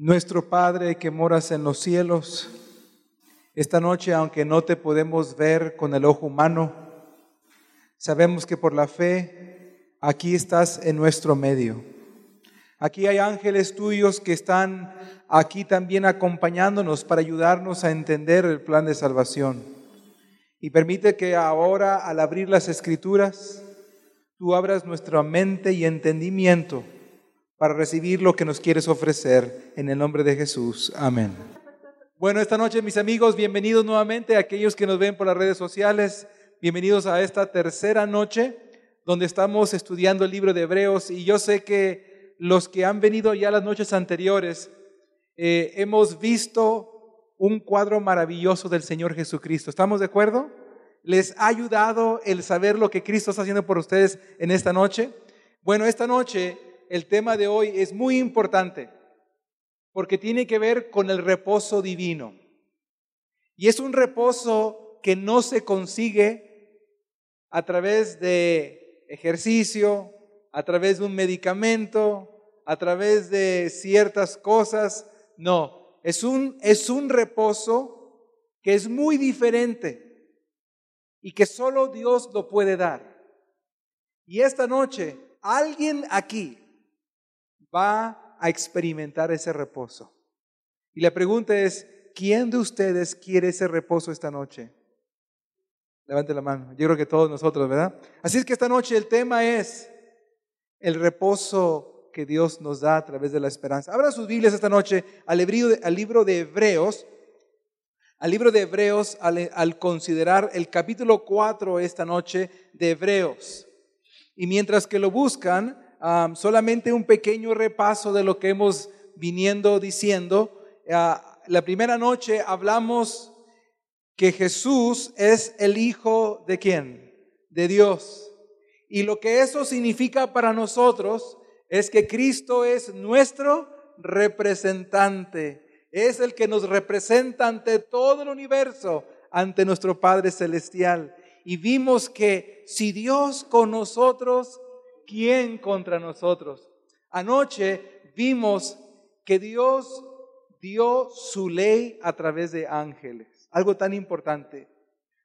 Nuestro Padre que moras en los cielos, esta noche, aunque no te podemos ver con el ojo humano, sabemos que por la fe aquí estás en nuestro medio. Aquí hay ángeles tuyos que están aquí también acompañándonos para ayudarnos a entender el plan de salvación. Y permite que ahora, al abrir las escrituras, tú abras nuestra mente y entendimiento para recibir lo que nos quieres ofrecer. En el nombre de Jesús. Amén. Bueno, esta noche mis amigos, bienvenidos nuevamente a aquellos que nos ven por las redes sociales. Bienvenidos a esta tercera noche donde estamos estudiando el libro de Hebreos y yo sé que los que han venido ya las noches anteriores eh, hemos visto un cuadro maravilloso del Señor Jesucristo. ¿Estamos de acuerdo? ¿Les ha ayudado el saber lo que Cristo está haciendo por ustedes en esta noche? Bueno, esta noche el tema de hoy es muy importante porque tiene que ver con el reposo divino. Y es un reposo que no se consigue a través de ejercicio, a través de un medicamento, a través de ciertas cosas. No, es un, es un reposo que es muy diferente y que solo Dios lo puede dar. Y esta noche, alguien aquí va a experimentar ese reposo. Y la pregunta es, ¿quién de ustedes quiere ese reposo esta noche? Levante la mano. Yo creo que todos nosotros, ¿verdad? Así es que esta noche el tema es el reposo que Dios nos da a través de la esperanza. Abran sus Biblias esta noche al libro de, Hebreos, al libro de Hebreos, al, al considerar el capítulo 4 esta noche de Hebreos. Y mientras que lo buscan, solamente un pequeño repaso de lo que hemos viniendo diciendo. Ah, la primera noche hablamos que Jesús es el Hijo de quién? De Dios. Y lo que eso significa para nosotros es que Cristo es nuestro representante. Es el que nos representa ante todo el universo, ante nuestro Padre Celestial. Y vimos que si Dios con nosotros, ¿quién contra nosotros? Anoche vimos que Dios dio su ley a través de ángeles, algo tan importante.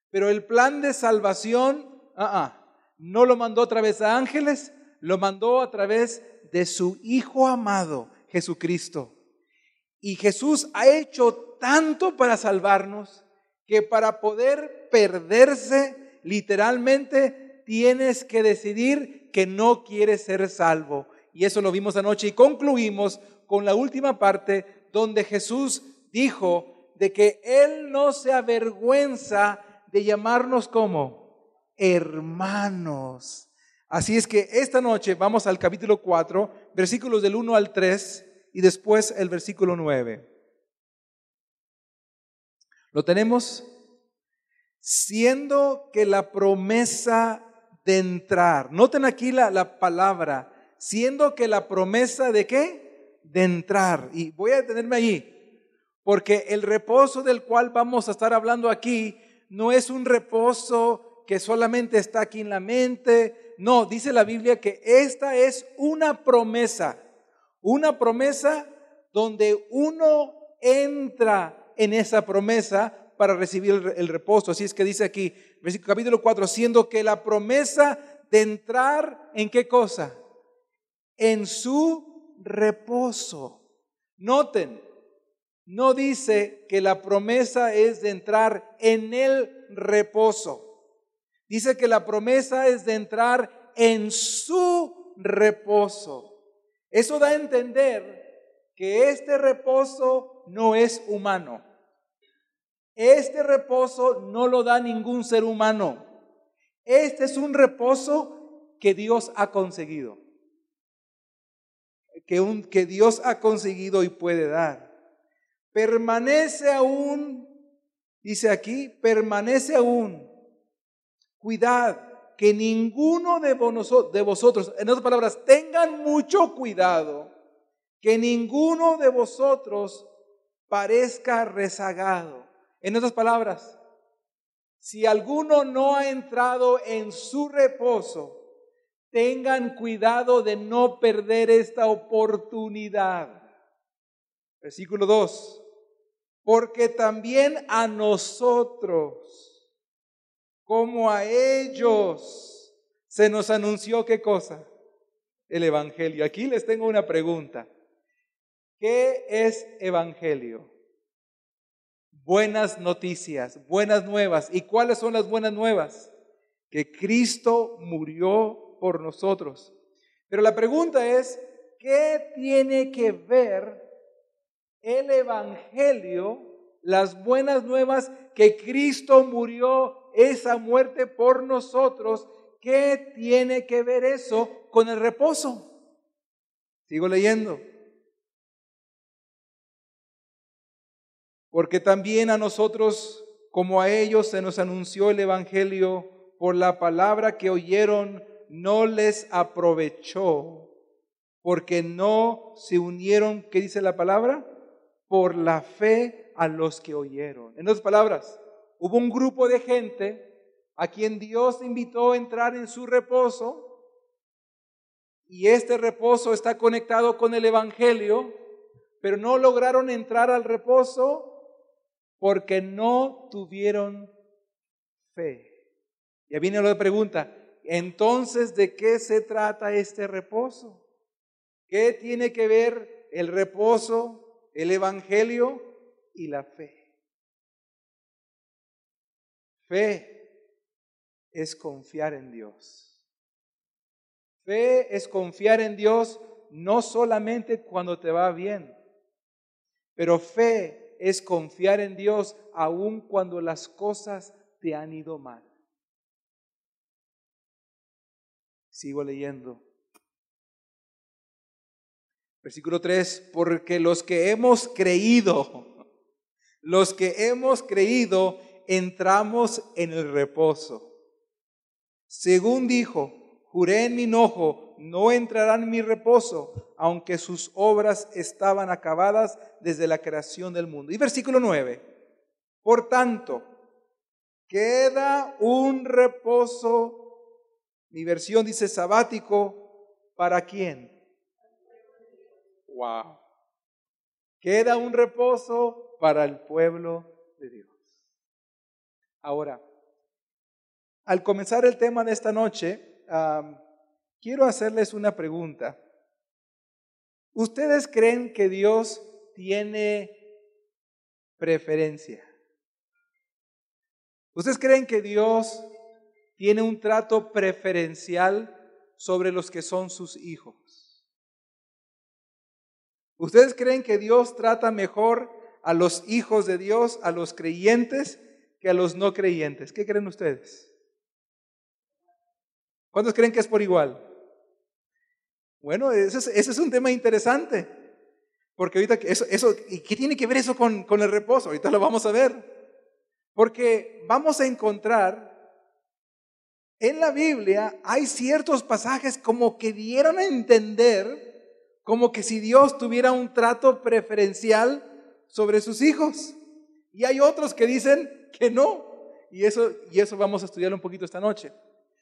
Pero el plan de salvación, ah, no lo mandó a través de ángeles, lo mandó a través de su Hijo amado, Jesucristo. Y Jesús ha hecho tanto para salvarnos que para poder perderse, literalmente tienes que decidir que no quiere ser salvo. Y eso lo vimos anoche y concluimos con la última parte donde Jesús dijo de que Él no se avergüenza de llamarnos como hermanos. Así es que esta noche vamos al capítulo 4, versículos del 1 al 3 y después el versículo 9. ¿Lo tenemos? Siendo que la promesa de entrar. Noten aquí la, la palabra, siendo que la promesa de qué? De entrar. Y voy a detenerme allí, porque el reposo del cual vamos a estar hablando aquí no es un reposo que solamente está aquí en la mente. No, dice la Biblia que esta es una promesa, una promesa donde uno entra en esa promesa para recibir el reposo. Así es que dice aquí, capítulo 4, siendo que la promesa de entrar en qué cosa? En su reposo. Noten, no dice que la promesa es de entrar en el reposo. Dice que la promesa es de entrar en su reposo. Eso da a entender que este reposo no es humano. Este reposo no lo da ningún ser humano. Este es un reposo que Dios ha conseguido. Que, un, que Dios ha conseguido y puede dar. Permanece aún, dice aquí, permanece aún. Cuidad, que ninguno de, de vosotros, en otras palabras, tengan mucho cuidado, que ninguno de vosotros parezca rezagado en otras palabras, si alguno no ha entrado en su reposo, tengan cuidado de no perder esta oportunidad. Versículo 2. Porque también a nosotros, como a ellos, se nos anunció qué cosa? El Evangelio. Aquí les tengo una pregunta. ¿Qué es Evangelio? Buenas noticias, buenas nuevas. ¿Y cuáles son las buenas nuevas? Que Cristo murió por nosotros. Pero la pregunta es, ¿qué tiene que ver el Evangelio, las buenas nuevas que Cristo murió esa muerte por nosotros? ¿Qué tiene que ver eso con el reposo? Sigo leyendo. Porque también a nosotros, como a ellos, se nos anunció el Evangelio por la palabra que oyeron, no les aprovechó, porque no se unieron, ¿qué dice la palabra? Por la fe a los que oyeron. En otras palabras, hubo un grupo de gente a quien Dios invitó a entrar en su reposo, y este reposo está conectado con el Evangelio, pero no lograron entrar al reposo porque no tuvieron fe. Ya viene la pregunta, entonces, ¿de qué se trata este reposo? ¿Qué tiene que ver el reposo, el Evangelio y la fe? Fe es confiar en Dios. Fe es confiar en Dios no solamente cuando te va bien, pero fe es confiar en Dios aun cuando las cosas te han ido mal. Sigo leyendo. Versículo 3, porque los que hemos creído, los que hemos creído, entramos en el reposo. Según dijo, juré en mi enojo, no entrarán en mi reposo, aunque sus obras estaban acabadas desde la creación del mundo. Y versículo 9. Por tanto, queda un reposo, mi versión dice sabático, ¿para quién? Wow. Queda un reposo para el pueblo de Dios. Ahora, al comenzar el tema de esta noche, quiero hacerles una pregunta. ¿Ustedes creen que Dios tiene preferencia? ¿Ustedes creen que Dios tiene un trato preferencial sobre los que son sus hijos? ¿Ustedes creen que Dios trata mejor a los hijos de Dios, a los creyentes, que a los no creyentes? ¿Qué creen ustedes? ¿Cuántos creen que es por igual? Bueno, ese es, un tema interesante. Porque ahorita, eso, eso, ¿y qué tiene que ver eso con, con el reposo? Ahorita lo vamos a ver. Porque vamos a encontrar en la Biblia hay ciertos pasajes como que dieron a entender como que si Dios tuviera un trato preferencial sobre sus hijos. Y hay otros que dicen que no. Y eso, y eso vamos a estudiar un poquito esta noche.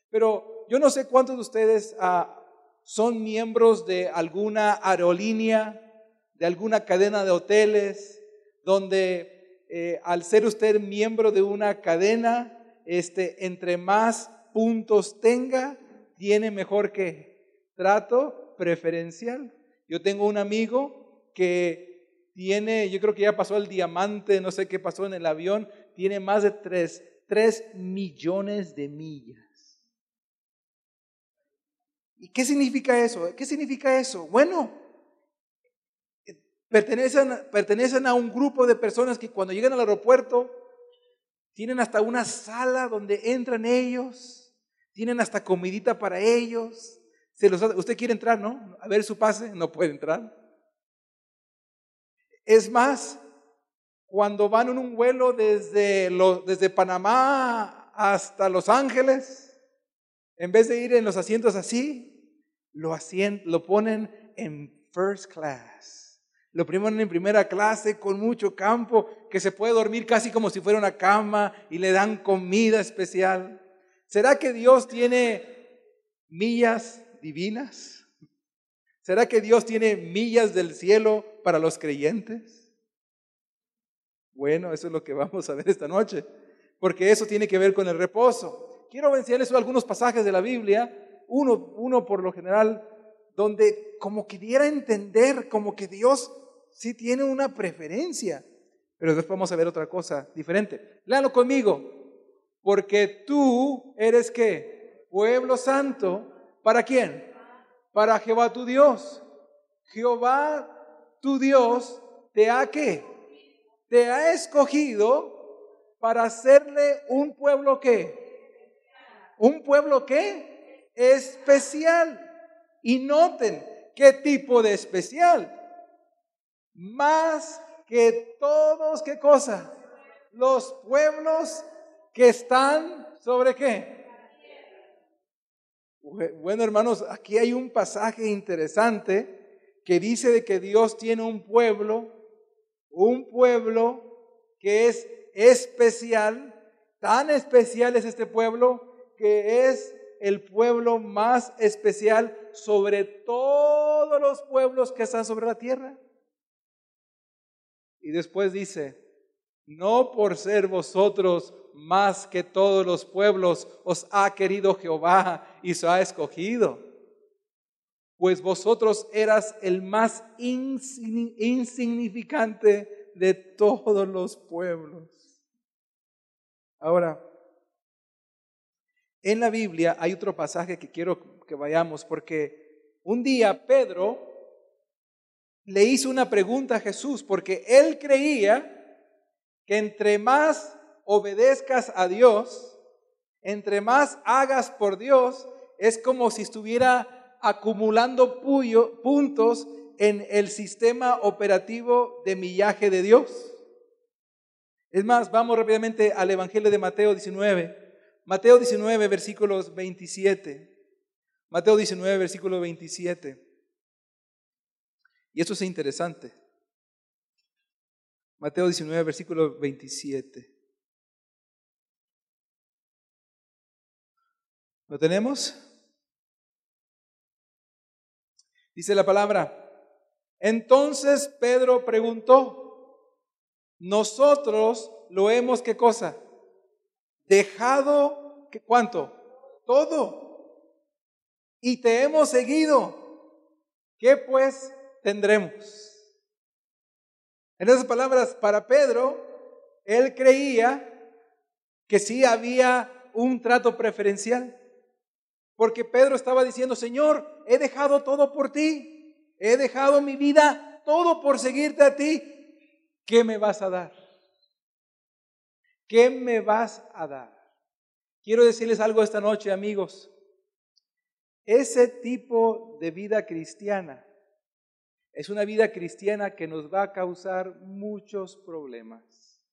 Pero yo no sé cuántos de ustedes ah, son miembros de alguna aerolínea, de alguna cadena de hoteles, donde eh, al ser usted miembro de una cadena, este, entre más puntos tenga, tiene mejor que trato preferencial. Yo tengo un amigo que tiene, yo creo que ya pasó el diamante, no sé qué pasó en el avión, tiene más de tres, tres millones de millas. ¿Y qué significa eso? ¿Qué significa eso? Bueno, pertenecen, pertenecen a un grupo de personas que cuando llegan al aeropuerto tienen hasta una sala donde entran ellos, tienen hasta comidita para ellos. Se los, usted quiere entrar, ¿no? A ver su pase, no puede entrar. Es más, cuando van en un vuelo desde, desde Panamá hasta Los Ángeles, en vez de ir en los asientos así, lo, lo ponen en first class. Lo ponen en primera clase con mucho campo, que se puede dormir casi como si fuera una cama y le dan comida especial. ¿Será que Dios tiene millas divinas? ¿Será que Dios tiene millas del cielo para los creyentes? Bueno, eso es lo que vamos a ver esta noche, porque eso tiene que ver con el reposo. Quiero enseñarles algunos pasajes de la Biblia, uno, uno por lo general, donde como que diera a entender, como que Dios sí tiene una preferencia. Pero después vamos a ver otra cosa diferente. Léalo conmigo. Porque tú eres qué? Pueblo santo. ¿Para quién? Para Jehová tu Dios. Jehová tu Dios te ha qué? Te ha escogido para hacerle un pueblo qué? Un pueblo qué? Especial. Y noten qué tipo de especial. Más que todos, ¿qué cosa? Los pueblos que están sobre qué? Bueno, hermanos, aquí hay un pasaje interesante que dice de que Dios tiene un pueblo, un pueblo que es especial, tan especial es este pueblo que es el pueblo más especial sobre todos los pueblos que están sobre la tierra. Y después dice, no por ser vosotros más que todos los pueblos os ha querido Jehová y se ha escogido, pues vosotros eras el más insignificante de todos los pueblos. Ahora, en la Biblia hay otro pasaje que quiero que vayamos porque un día Pedro le hizo una pregunta a Jesús porque él creía que entre más obedezcas a Dios, entre más hagas por Dios, es como si estuviera acumulando puntos en el sistema operativo de millaje de Dios. Es más, vamos rápidamente al Evangelio de Mateo 19. Mateo 19, versículos 27. Mateo 19, versículo 27. Y esto es interesante. Mateo 19, versículo 27. ¿Lo tenemos? Dice la palabra. Entonces Pedro preguntó, nosotros lo hemos, ¿qué cosa? Dejado ¿Cuánto? Todo. Y te hemos seguido. ¿Qué pues tendremos? En esas palabras, para Pedro, él creía que sí había un trato preferencial. Porque Pedro estaba diciendo, Señor, he dejado todo por ti. He dejado mi vida todo por seguirte a ti. ¿Qué me vas a dar? ¿Qué me vas a dar? Quiero decirles algo esta noche, amigos. Ese tipo de vida cristiana es una vida cristiana que nos va a causar muchos problemas.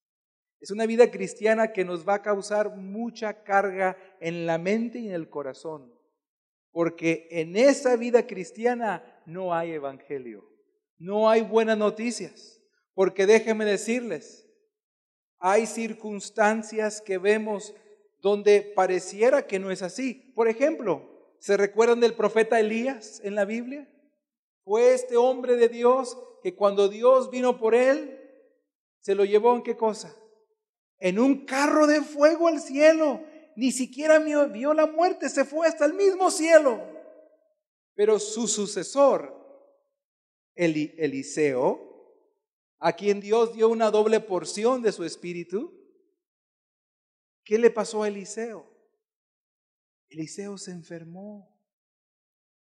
Es una vida cristiana que nos va a causar mucha carga en la mente y en el corazón. Porque en esa vida cristiana no hay evangelio, no hay buenas noticias. Porque déjenme decirles, hay circunstancias que vemos donde pareciera que no es así. Por ejemplo, ¿se recuerdan del profeta Elías en la Biblia? Fue este hombre de Dios que cuando Dios vino por él, se lo llevó en qué cosa? En un carro de fuego al cielo. Ni siquiera vio la muerte, se fue hasta el mismo cielo. Pero su sucesor, Eliseo, a quien Dios dio una doble porción de su espíritu, ¿Qué le pasó a Eliseo? Eliseo se enfermó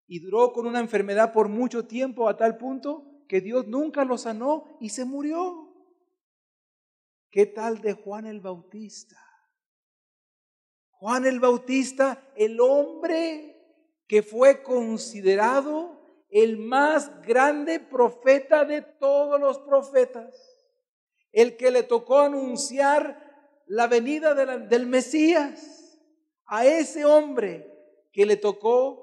y duró con una enfermedad por mucho tiempo a tal punto que Dios nunca lo sanó y se murió. ¿Qué tal de Juan el Bautista? Juan el Bautista, el hombre que fue considerado el más grande profeta de todos los profetas, el que le tocó anunciar la venida del Mesías, a ese hombre que le tocó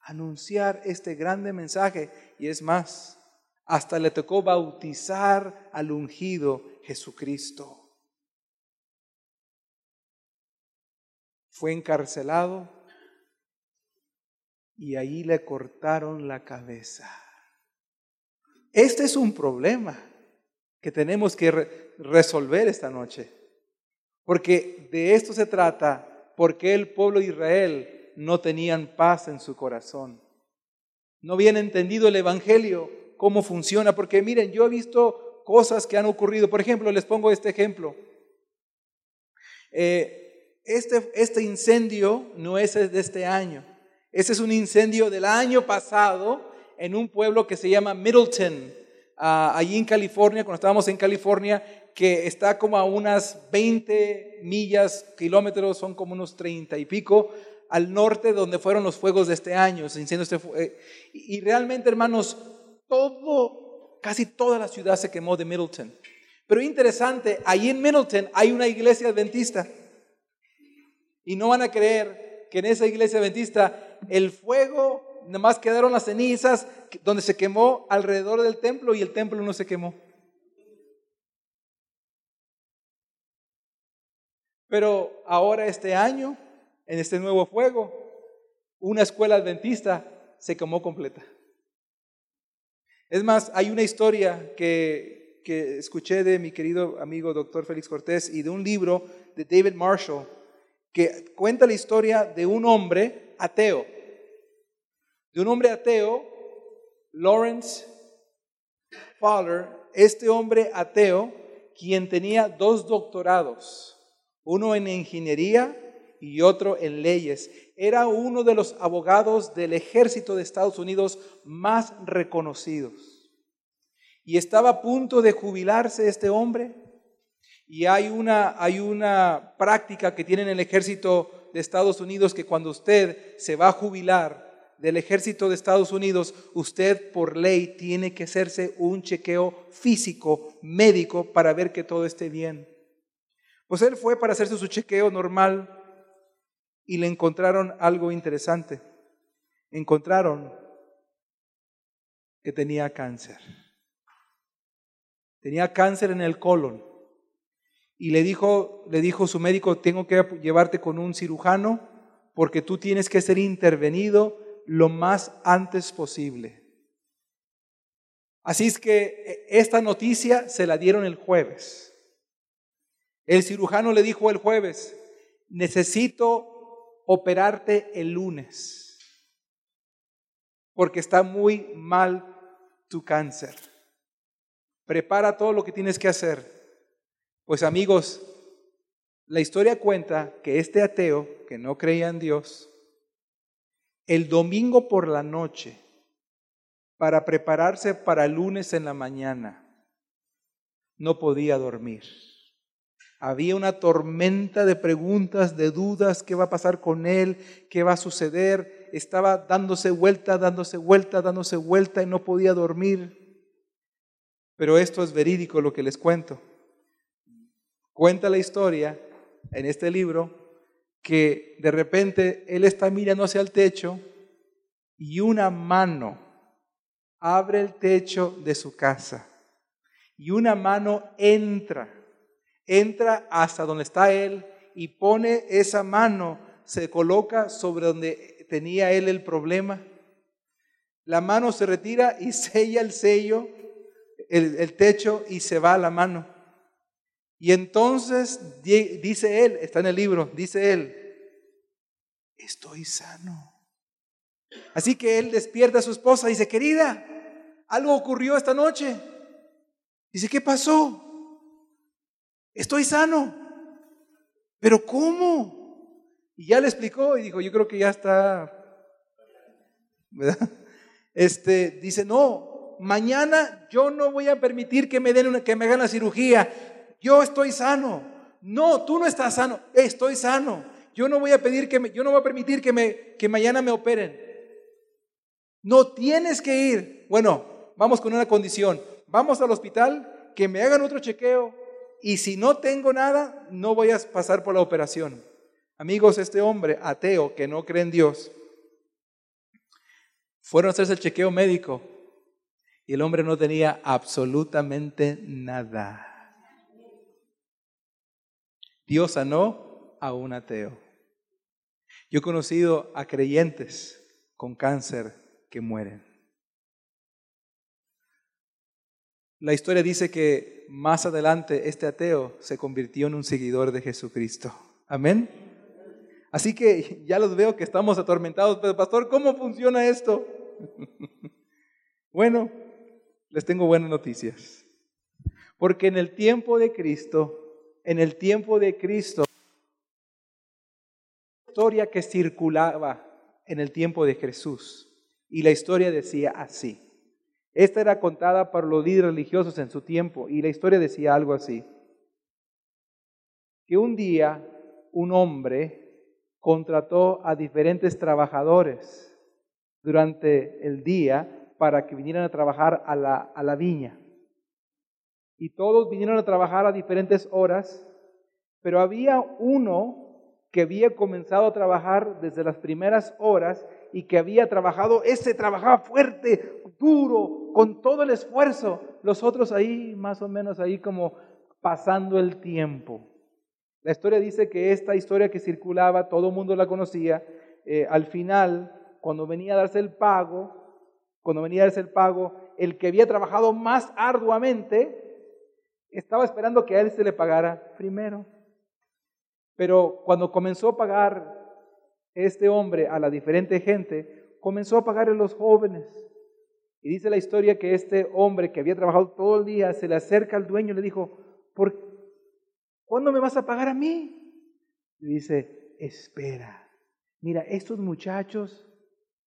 anunciar este grande mensaje. Y es más, hasta le tocó bautizar al ungido Jesucristo. Fue encarcelado y ahí le cortaron la cabeza. Este es un problema que tenemos que resolver esta noche. Porque de esto se trata, porque el pueblo de Israel no tenían paz en su corazón. No habían entendido el Evangelio, cómo funciona, porque miren, yo he visto cosas que han ocurrido. Por ejemplo, les pongo este ejemplo. Eh, este, este incendio no es de este año. Ese es un incendio del año pasado en un pueblo que se llama Middleton, ah, allí en California, cuando estábamos en California, que está como a unas 20 millas, kilómetros, son como unos 30 y pico, al norte donde fueron los fuegos de este año, este eh, y realmente, hermanos, todo, casi toda la ciudad se quemó de Middleton. Pero interesante, ahí en Middleton hay una iglesia adventista. Y no van a creer que en esa iglesia adventista el fuego, nada más quedaron las cenizas donde se quemó alrededor del templo y el templo no se quemó. Pero ahora este año, en este nuevo fuego, una escuela adventista se quemó completa. Es más, hay una historia que, que escuché de mi querido amigo doctor Félix Cortés y de un libro de David Marshall que cuenta la historia de un hombre ateo. De un hombre ateo, Lawrence Fowler, este hombre ateo, quien tenía dos doctorados, uno en ingeniería y otro en leyes. Era uno de los abogados del ejército de Estados Unidos más reconocidos. Y estaba a punto de jubilarse este hombre. Y hay una, hay una práctica que tiene en el ejército de Estados Unidos que cuando usted se va a jubilar del ejército de Estados Unidos, usted por ley tiene que hacerse un chequeo físico, médico, para ver que todo esté bien. Pues él fue para hacerse su chequeo normal y le encontraron algo interesante. Encontraron que tenía cáncer. Tenía cáncer en el colon. Y le dijo, le dijo su médico, tengo que llevarte con un cirujano porque tú tienes que ser intervenido lo más antes posible. Así es que eh, esta noticia se la dieron el jueves. El cirujano le dijo el jueves, necesito operarte el lunes, porque está muy mal tu cáncer. Prepara todo lo que tienes que hacer. Pues amigos, la historia cuenta que este ateo, que no creía en Dios, el domingo por la noche, para prepararse para el lunes en la mañana, no podía dormir. Había una tormenta de preguntas, de dudas, qué va a pasar con él, qué va a suceder. Estaba dándose vuelta, dándose vuelta, dándose vuelta y no podía dormir. Pero esto es verídico lo que les cuento. Cuenta la historia en este libro que de repente él está mirando hacia el techo y una mano abre el techo de su casa y una mano entra entra hasta donde está él y pone esa mano, se coloca sobre donde tenía él el problema. La mano se retira y sella el sello, el, techo y se va la mano. Y entonces dice él, está en el libro, dice él, estoy sano. Así que él despierta a su esposa y dice, querida, algo ocurrió esta noche. Dice, ¿qué pasó? estoy sano. Pero ¿cómo? Y ya le explicó y dijo, yo creo que ya está, ¿verdad? Este, dice, no, mañana yo no voy a permitir que me den una, que me hagan la cirugía. Yo estoy sano. No, tú no estás sano. Estoy sano. Yo no voy a pedir que me, yo no voy a permitir que me, que mañana me operen. No tienes que ir. Bueno, vamos con una condición. Vamos al hospital, que me hagan otro chequeo, y si no tengo nada, no voy a pasar por la operación. Amigos, este hombre ateo que no cree en Dios, fueron a hacerse el chequeo médico y el hombre no tenía absolutamente nada. Dios sanó a un ateo. Yo he conocido a creyentes con cáncer que mueren. La historia dice que más adelante este ateo se convirtió en un seguidor de Jesucristo. Amén. Así que ya los veo que estamos atormentados, pero pastor, ¿cómo funciona esto? bueno, les tengo buenas noticias. Porque en el tiempo de Cristo, en el tiempo de Cristo, historia que circulaba en el tiempo de Jesús. Y la historia decía así. Esta era contada por los líderes religiosos en su tiempo y la historia decía algo así. Que un día un hombre contrató a diferentes trabajadores durante el día para que vinieran a trabajar la, a la viña. Y todos vinieron a trabajar a diferentes horas, pero había uno que había comenzado a trabajar desde las primeras horas y que había trabajado, ese trabajaba fuerte, duro, con todo el esfuerzo. Los otros ahí, más o menos ahí como pasando el tiempo. La historia dice que esta historia que circulaba, todo el mundo la conocía, eh, al final, cuando venía a darse el pago, cuando venía a darse el pago, el que había trabajado más arduamente, estaba esperando que a él se le pagara primero. Pero cuando comenzó a pagar este hombre a la diferente gente, comenzó a pagar a los jóvenes. Y dice la historia que este hombre que había trabajado todo el día se le acerca al dueño y le dijo, ¿por cuándo me vas a pagar a mí? Y dice, espera, mira, estos muchachos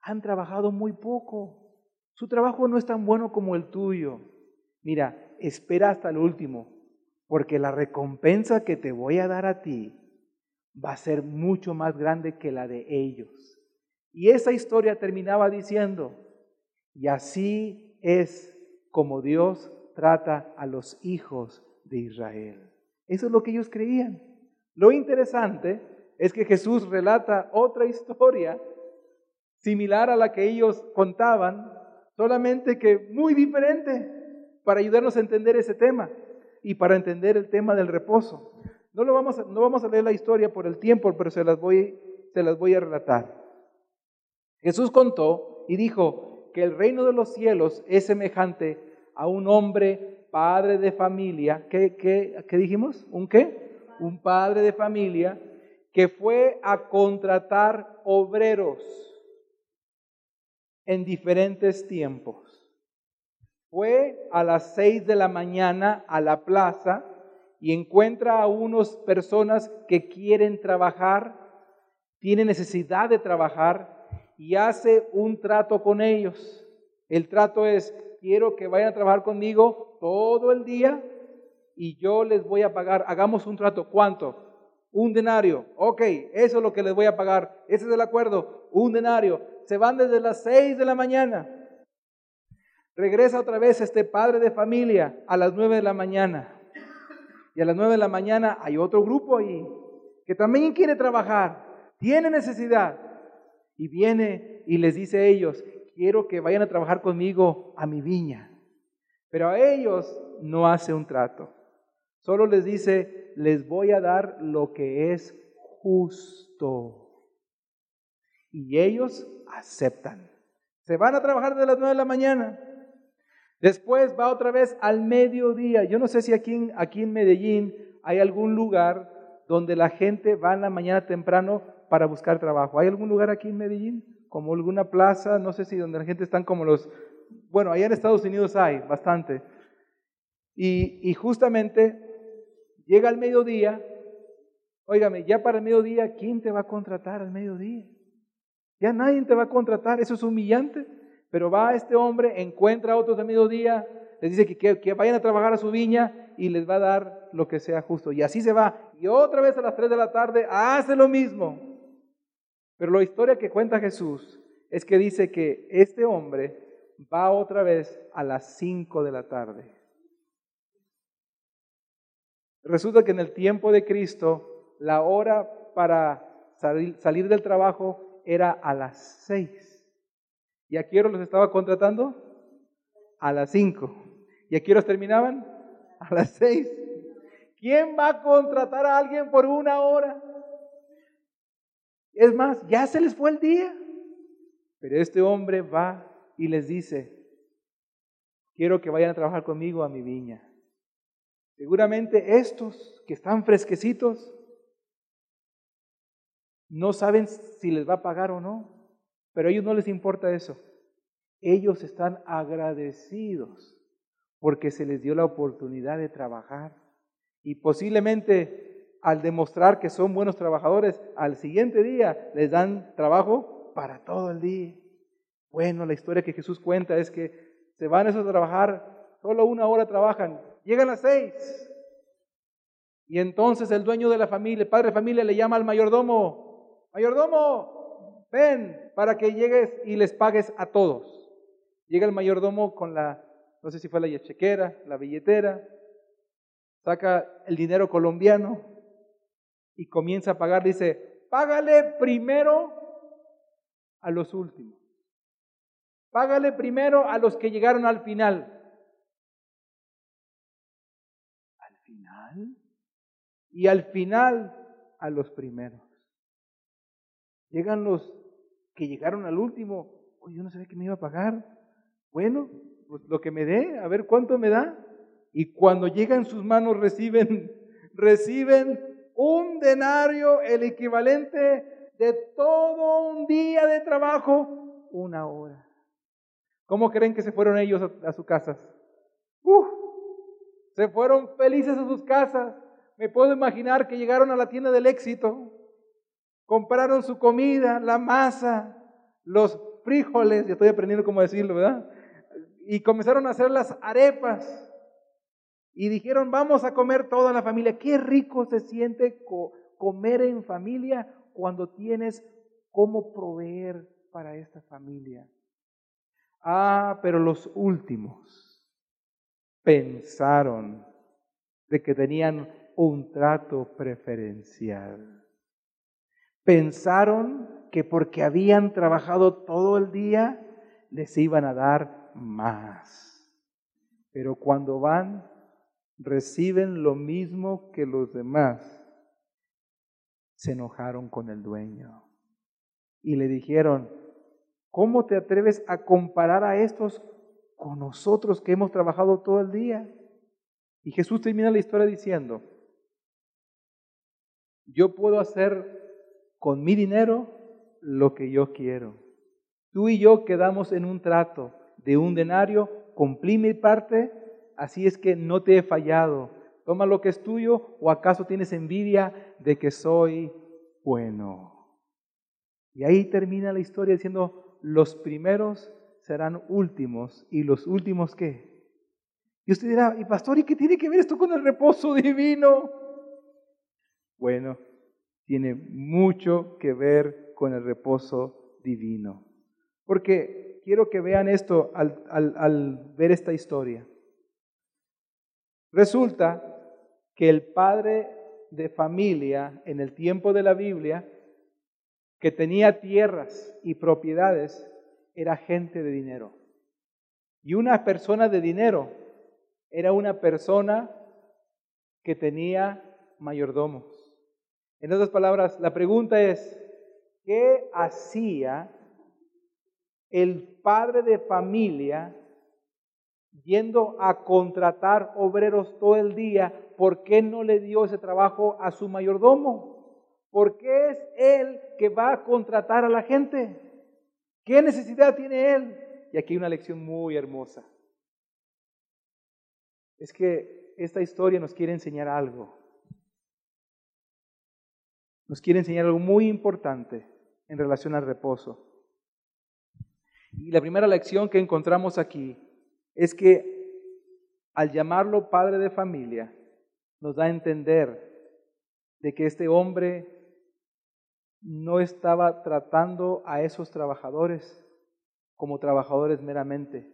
han trabajado muy poco. Su trabajo no es tan bueno como el tuyo. Mira, espera hasta el último, porque la recompensa que te voy a dar a ti va a ser mucho más grande que la de ellos. Y esa historia terminaba diciendo, y así es como Dios trata a los hijos de Israel. Eso es lo que ellos creían. Lo interesante es que Jesús relata otra historia similar a la que ellos contaban, solamente que muy diferente para ayudarnos a entender ese tema y para entender el tema del reposo. No, lo vamos a, no vamos a leer la historia por el tiempo, pero se las, voy, se las voy a relatar. Jesús contó y dijo que el reino de los cielos es semejante a un hombre padre de familia. ¿Qué, qué, qué dijimos? ¿Un qué? Un padre de familia que fue a contratar obreros en diferentes tiempos. Fue a las seis de la mañana a la plaza y encuentra a unas personas que quieren trabajar, tienen necesidad de trabajar y hace un trato con ellos. El trato es, quiero que vayan a trabajar conmigo todo el día y yo les voy a pagar, hagamos un trato, ¿cuánto? Un denario. Ok, eso es lo que les voy a pagar. Ese es el acuerdo, un denario. Se van desde las seis de la mañana. Regresa otra vez este padre de familia a las nueve de la mañana. Y a las nueve de la mañana hay otro grupo ahí que también quiere trabajar, tiene necesidad. Y viene y les dice a ellos, quiero que vayan a trabajar conmigo a mi viña. Pero a ellos no hace un trato. Solo les dice, les voy a dar lo que es justo. Y ellos aceptan. Se van a trabajar de las nueve de la mañana. Después va otra vez al mediodía. Yo no sé si aquí aquí en Medellín hay algún lugar donde la gente va en la mañana temprano para buscar trabajo. ¿Hay algún lugar aquí en Medellín? Como alguna plaza, no sé si donde la gente están como los... Bueno, allá en Estados Unidos hay bastante. Y, y justamente llega al mediodía, óigame, ya para el mediodía, ¿quién te va a contratar al mediodía? Ya nadie te va a contratar, eso es humillante. Pero va este hombre, encuentra a otros de mediodía, les dice que, vayan a trabajar a su viña y les va a dar lo que sea justo. Y así se va. Y otra vez a las 3 de la tarde hace lo mismo. Pero la historia que cuenta Jesús es que dice que este hombre va otra vez a las 5 de la tarde. Resulta que en el tiempo de Cristo la hora para salir, salir del trabajo era a las 6. ¿Y a hora los estaba contratando? A las 5. ¿Y a qué terminaban? A las 6. ¿Quién va a contratar a alguien por una hora? Es más, ya se les fue el día. Pero este hombre va y les dice, quiero que vayan a trabajar conmigo a mi viña. Seguramente estos que están fresquecitos no saben si les va a pagar o no, pero a ellos no les importa eso. Ellos están agradecidos porque se les dio la oportunidad de trabajar y posiblemente al demostrar que son buenos trabajadores, al siguiente día les dan trabajo para todo el día. Bueno, la historia que Jesús cuenta es que se van esos a trabajar, solo una hora trabajan, llegan las seis. Y entonces el dueño de la familia, el padre de familia, le llama al mayordomo, mayordomo, ven para que llegues y les pagues a todos. Llega el mayordomo con la, no sé si fue la chequera, la billetera, saca el dinero colombiano y comienza a pagar, dice, págale primero a los últimos. Págale primero a los que llegaron al final. ¿Al final? Y al final a los primeros. Llegan los que llegaron al último. Oye, yo no sabía que me iba a pagar. Bueno, pues lo que me dé, a ver cuánto me da. Y cuando llegan sus manos reciben, reciben un denario, el equivalente de todo un día de trabajo, una hora. ¿Cómo creen que se fueron ellos a, sus casas? se fueron felices a sus casas. Me puedo imaginar que llegaron a la tienda del éxito, compraron su comida, la masa, los frijoles, ya estoy aprendiendo cómo decirlo, ¿verdad? Y comenzaron a hacer las arepas. Y dijeron, vamos a comer toda la familia. Qué rico se siente comer en familia cuando tienes cómo proveer para esta familia. Ah, pero los últimos pensaron de que tenían un trato preferencial. Pensaron que porque habían trabajado todo el día, les iban a dar más. Pero cuando van, reciben lo mismo que los demás. Se enojaron con el dueño y le dijeron, ¿Cómo te atreves a comparar a estos con nosotros que hemos trabajado todo el día? Y Jesús termina la historia diciendo, yo puedo hacer con mi dinero lo que yo quiero. Tú y yo quedamos en un trato de un denario, cumplí mi parte, así es que no te he fallado. Toma lo que es tuyo o acaso tienes envidia de que soy bueno. Y ahí termina la historia diciendo, los primeros serán últimos y los últimos qué. Y usted dirá, y pastor, ¿y qué tiene que ver esto con el reposo divino? Bueno, tiene mucho que ver con el reposo divino. Porque quiero que vean esto al, al ver esta historia. Resulta que el padre de familia en el tiempo de la Biblia que tenía tierras y propiedades era gente de dinero. Y una persona de dinero era una persona que tenía mayordomos. En otras palabras, la pregunta es, ¿qué hacía el padre de familia yendo a contratar obreros todo el día? ¿Por qué no le dio ese trabajo a su mayordomo? Porque es Él que va a contratar a la gente. ¿Qué necesidad tiene Él? Y aquí hay una lección muy hermosa. Es que esta historia nos quiere enseñar algo. Nos quiere enseñar algo muy importante en relación al reposo. Y la primera lección que encontramos aquí es que al llamarlo padre de familia, nos da a entender de que este hombre no estaba tratando a esos trabajadores como trabajadores meramente.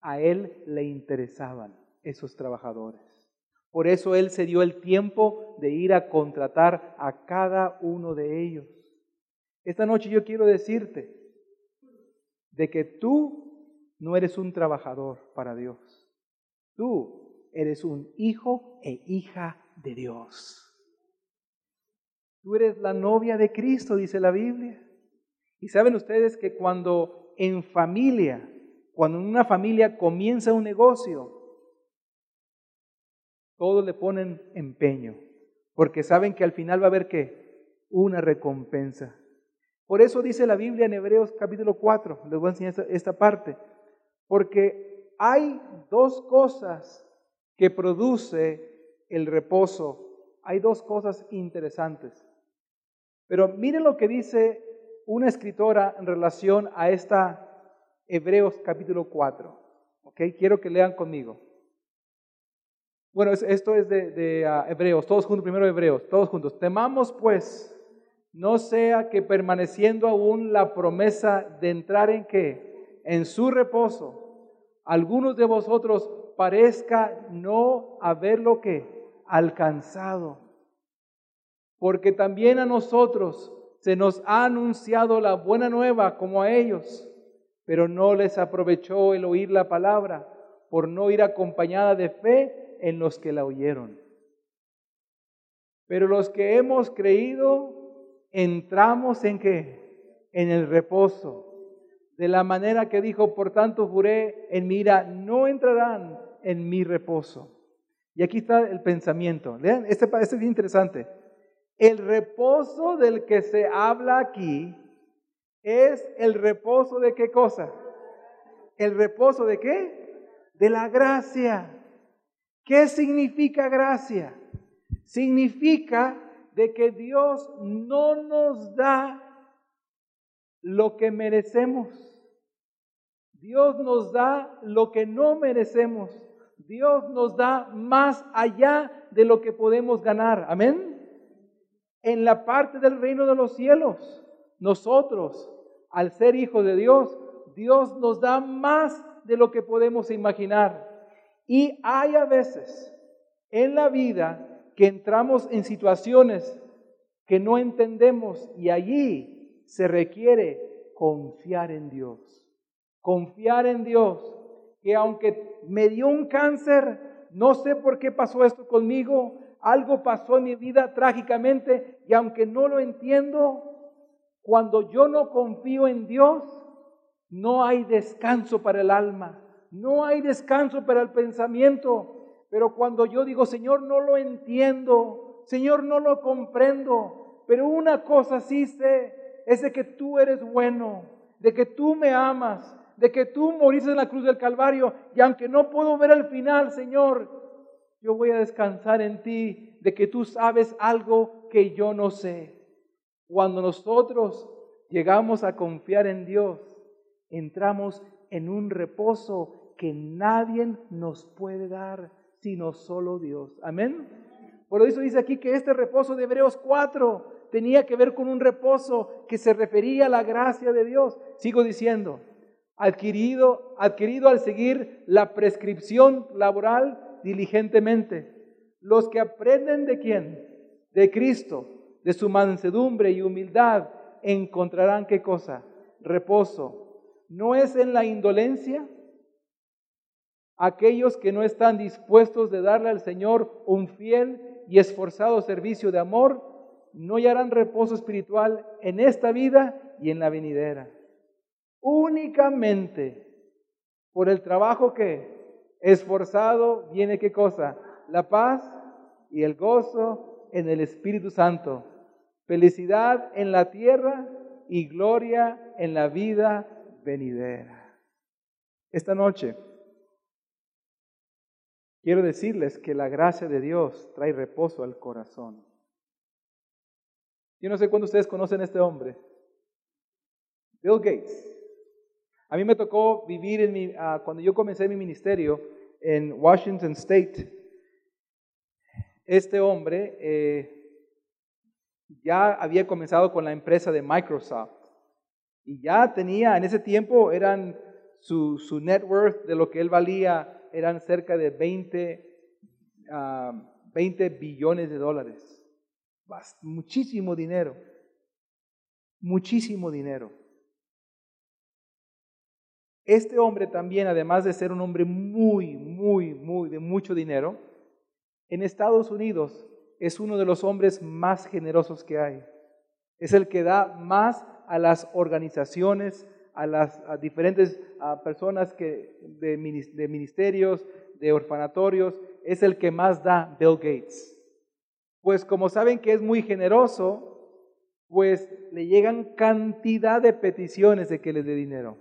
A él le interesaban esos trabajadores. Por eso él se dio el tiempo de ir a contratar a cada uno de ellos. Esta noche yo quiero decirte de que tú no eres un trabajador para Dios. Tú eres un hijo e hija de Dios. Tú eres la novia de Cristo, dice la Biblia. Y saben ustedes que cuando en familia cuando una familia comienza un negocio, todos le ponen empeño, porque saben que al final va a haber que una recompensa. Por eso dice la Biblia en Hebreos capítulo 4, les voy a enseñar esta, parte, porque hay dos cosas que produce el reposo. Hay dos cosas interesantes. Pero miren lo que dice una escritora en relación a esta Hebreos capítulo 4. ¿Ok? Quiero que lean conmigo. Bueno, esto es de, ah, Hebreos, todos juntos, primero Hebreos, todos juntos. Temamos pues, no sea que permaneciendo aún la promesa de entrar en qué? En su reposo, algunos de vosotros parezca no haberlo que alcanzado. Porque también a nosotros se nos ha anunciado la buena nueva como a ellos, pero no les aprovechó el oír la palabra por no ir acompañada de fe en los que la oyeron. Pero los que hemos creído, entramos en qué? En el reposo. De la manera que dijo, por tanto juré en mi ira, no entrarán en mi reposo. Y aquí está el pensamiento. Lean, este, este es interesante. El reposo del que se habla aquí es el reposo de qué cosa? ¿El reposo de qué? De la gracia. ¿Qué significa gracia? Significa de que Dios no nos da lo que merecemos. Dios nos da lo que no merecemos. Dios nos da más allá de lo que podemos ganar. Amén en la parte del reino de los cielos. Nosotros, al ser hijos de Dios, Dios nos da más de lo que podemos imaginar. Y hay a veces en la vida que entramos en situaciones que no entendemos y allí se requiere confiar en Dios. Confiar en Dios, que aunque me dio un cáncer, no sé por qué pasó esto conmigo, algo pasó en mi vida trágicamente y aunque no lo entiendo, cuando yo no confío en Dios, no hay descanso para el alma, no hay descanso para el pensamiento. Pero cuando yo digo, Señor, no lo entiendo, Señor, no lo comprendo, pero una cosa sí sé, es de que tú eres bueno, de que tú me amas, de que tú moriste en la cruz del Calvario y aunque no puedo ver el final, Señor, yo voy a descansar en ti de que tú sabes algo que yo no sé. Cuando nosotros llegamos a confiar en Dios, entramos en un reposo que nadie nos puede dar, sino solo Dios. Amén. Por eso dice aquí que este reposo de Hebreos 4 tenía que ver con un reposo que se refería a la gracia de Dios. Sigo diciendo, adquirido, adquirido al seguir la prescripción laboral diligentemente. Los que aprenden de quién? De Cristo, de su mansedumbre y humildad, encontrarán qué cosa? Reposo. ¿No es en la indolencia? Aquellos que no están dispuestos de darle al Señor un fiel y esforzado servicio de amor, no hallarán reposo espiritual en esta vida y en la venidera. Únicamente por el trabajo que esforzado viene qué cosa? La paz y el gozo en el Espíritu Santo. Felicidad en la tierra y gloria en la vida venidera. Esta noche quiero decirles que la gracia de Dios trae reposo al corazón. Yo no sé cuándo ustedes conocen a este hombre. Bill Gates. A mí me tocó vivir en mi, ah, cuando yo comencé mi ministerio en Washington State. Este hombre eh, ya había comenzado con la empresa de Microsoft y ya tenía, en ese tiempo eran su net worth de lo que él valía, eran cerca de 20, 20 ah, billones de dólares. Muchísimo dinero. Muchísimo dinero. Este hombre también, además de ser un hombre muy, muy, muy de mucho dinero, en Estados Unidos es uno de los hombres más generosos que hay. Es el que da más a las organizaciones, a las diferentes personas que, de, de ministerios, de orfanatorios, es el que más da Bill Gates. Pues como saben que es muy generoso, pues le llegan cantidad de peticiones de que les dé dinero.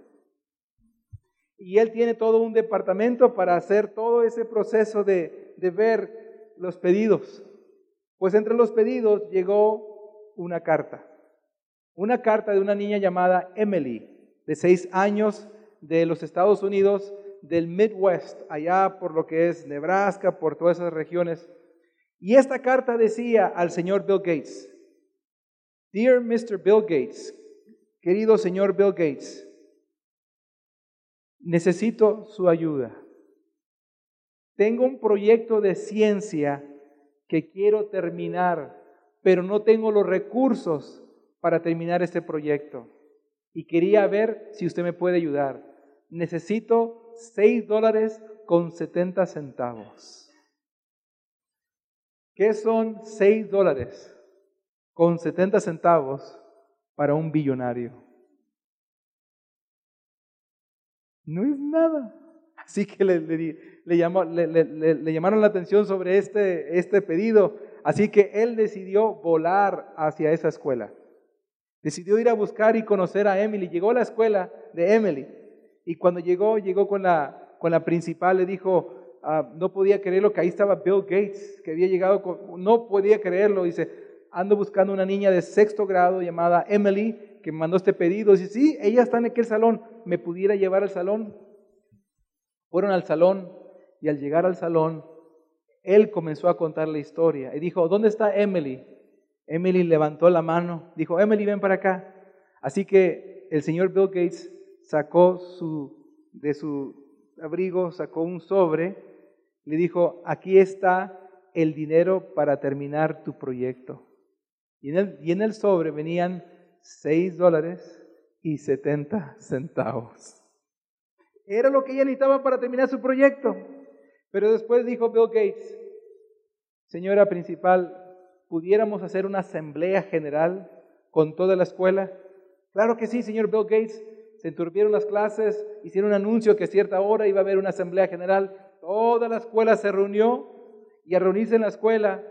Y él tiene todo un departamento para hacer todo ese proceso de, de ver los pedidos. Pues entre los pedidos llegó una carta. Una carta de una niña llamada Emily, de seis años, de los Estados Unidos, del Midwest, allá por lo que es Nebraska, por todas esas regiones. Y esta carta decía al señor Bill Gates, Dear Mr. Bill Gates, querido señor Bill Gates, necesito su ayuda. Tengo un proyecto de ciencia que quiero terminar, pero no tengo los recursos para terminar este proyecto. Y quería ver si usted me puede ayudar. Necesito 6 dólares con 70 centavos. ¿Qué son 6 dólares con 70 centavos para un billonario? No es nada. Así que le, le, llamó, le, llamaron la atención sobre este, este pedido. Así que él decidió volar hacia esa escuela. Decidió ir a buscar y conocer a Emily. Llegó a la escuela de Emily. Y cuando llegó, llegó con la, con la principal, le dijo, ah, no podía creerlo que ahí estaba Bill Gates, que había llegado, con, no podía creerlo. Dice, ando buscando una niña de sexto grado llamada Emily, que me mandó este pedido. Dice, sí, ella está en aquel salón, ¿me pudiera llevar al salón? Fueron al salón y al llegar al salón, él comenzó a contar la historia y dijo, ¿dónde está Emily? Emily levantó la mano, dijo, Emily, ven para acá. Así que el señor Bill Gates sacó su, de su abrigo, sacó un sobre, le dijo, aquí está el dinero para terminar tu proyecto. Y en el, sobre venían 6 dólares y 70 centavos. Era lo que ella necesitaba para terminar su proyecto. Pero después dijo Bill Gates, señora principal, pudiéramos hacer una asamblea general con toda la escuela? Claro que sí, señor Bill Gates. Se enturbieron las clases, hicieron un anuncio que a cierta hora iba a haber una asamblea general. Toda la escuela se reunió y a reunirse en la escuela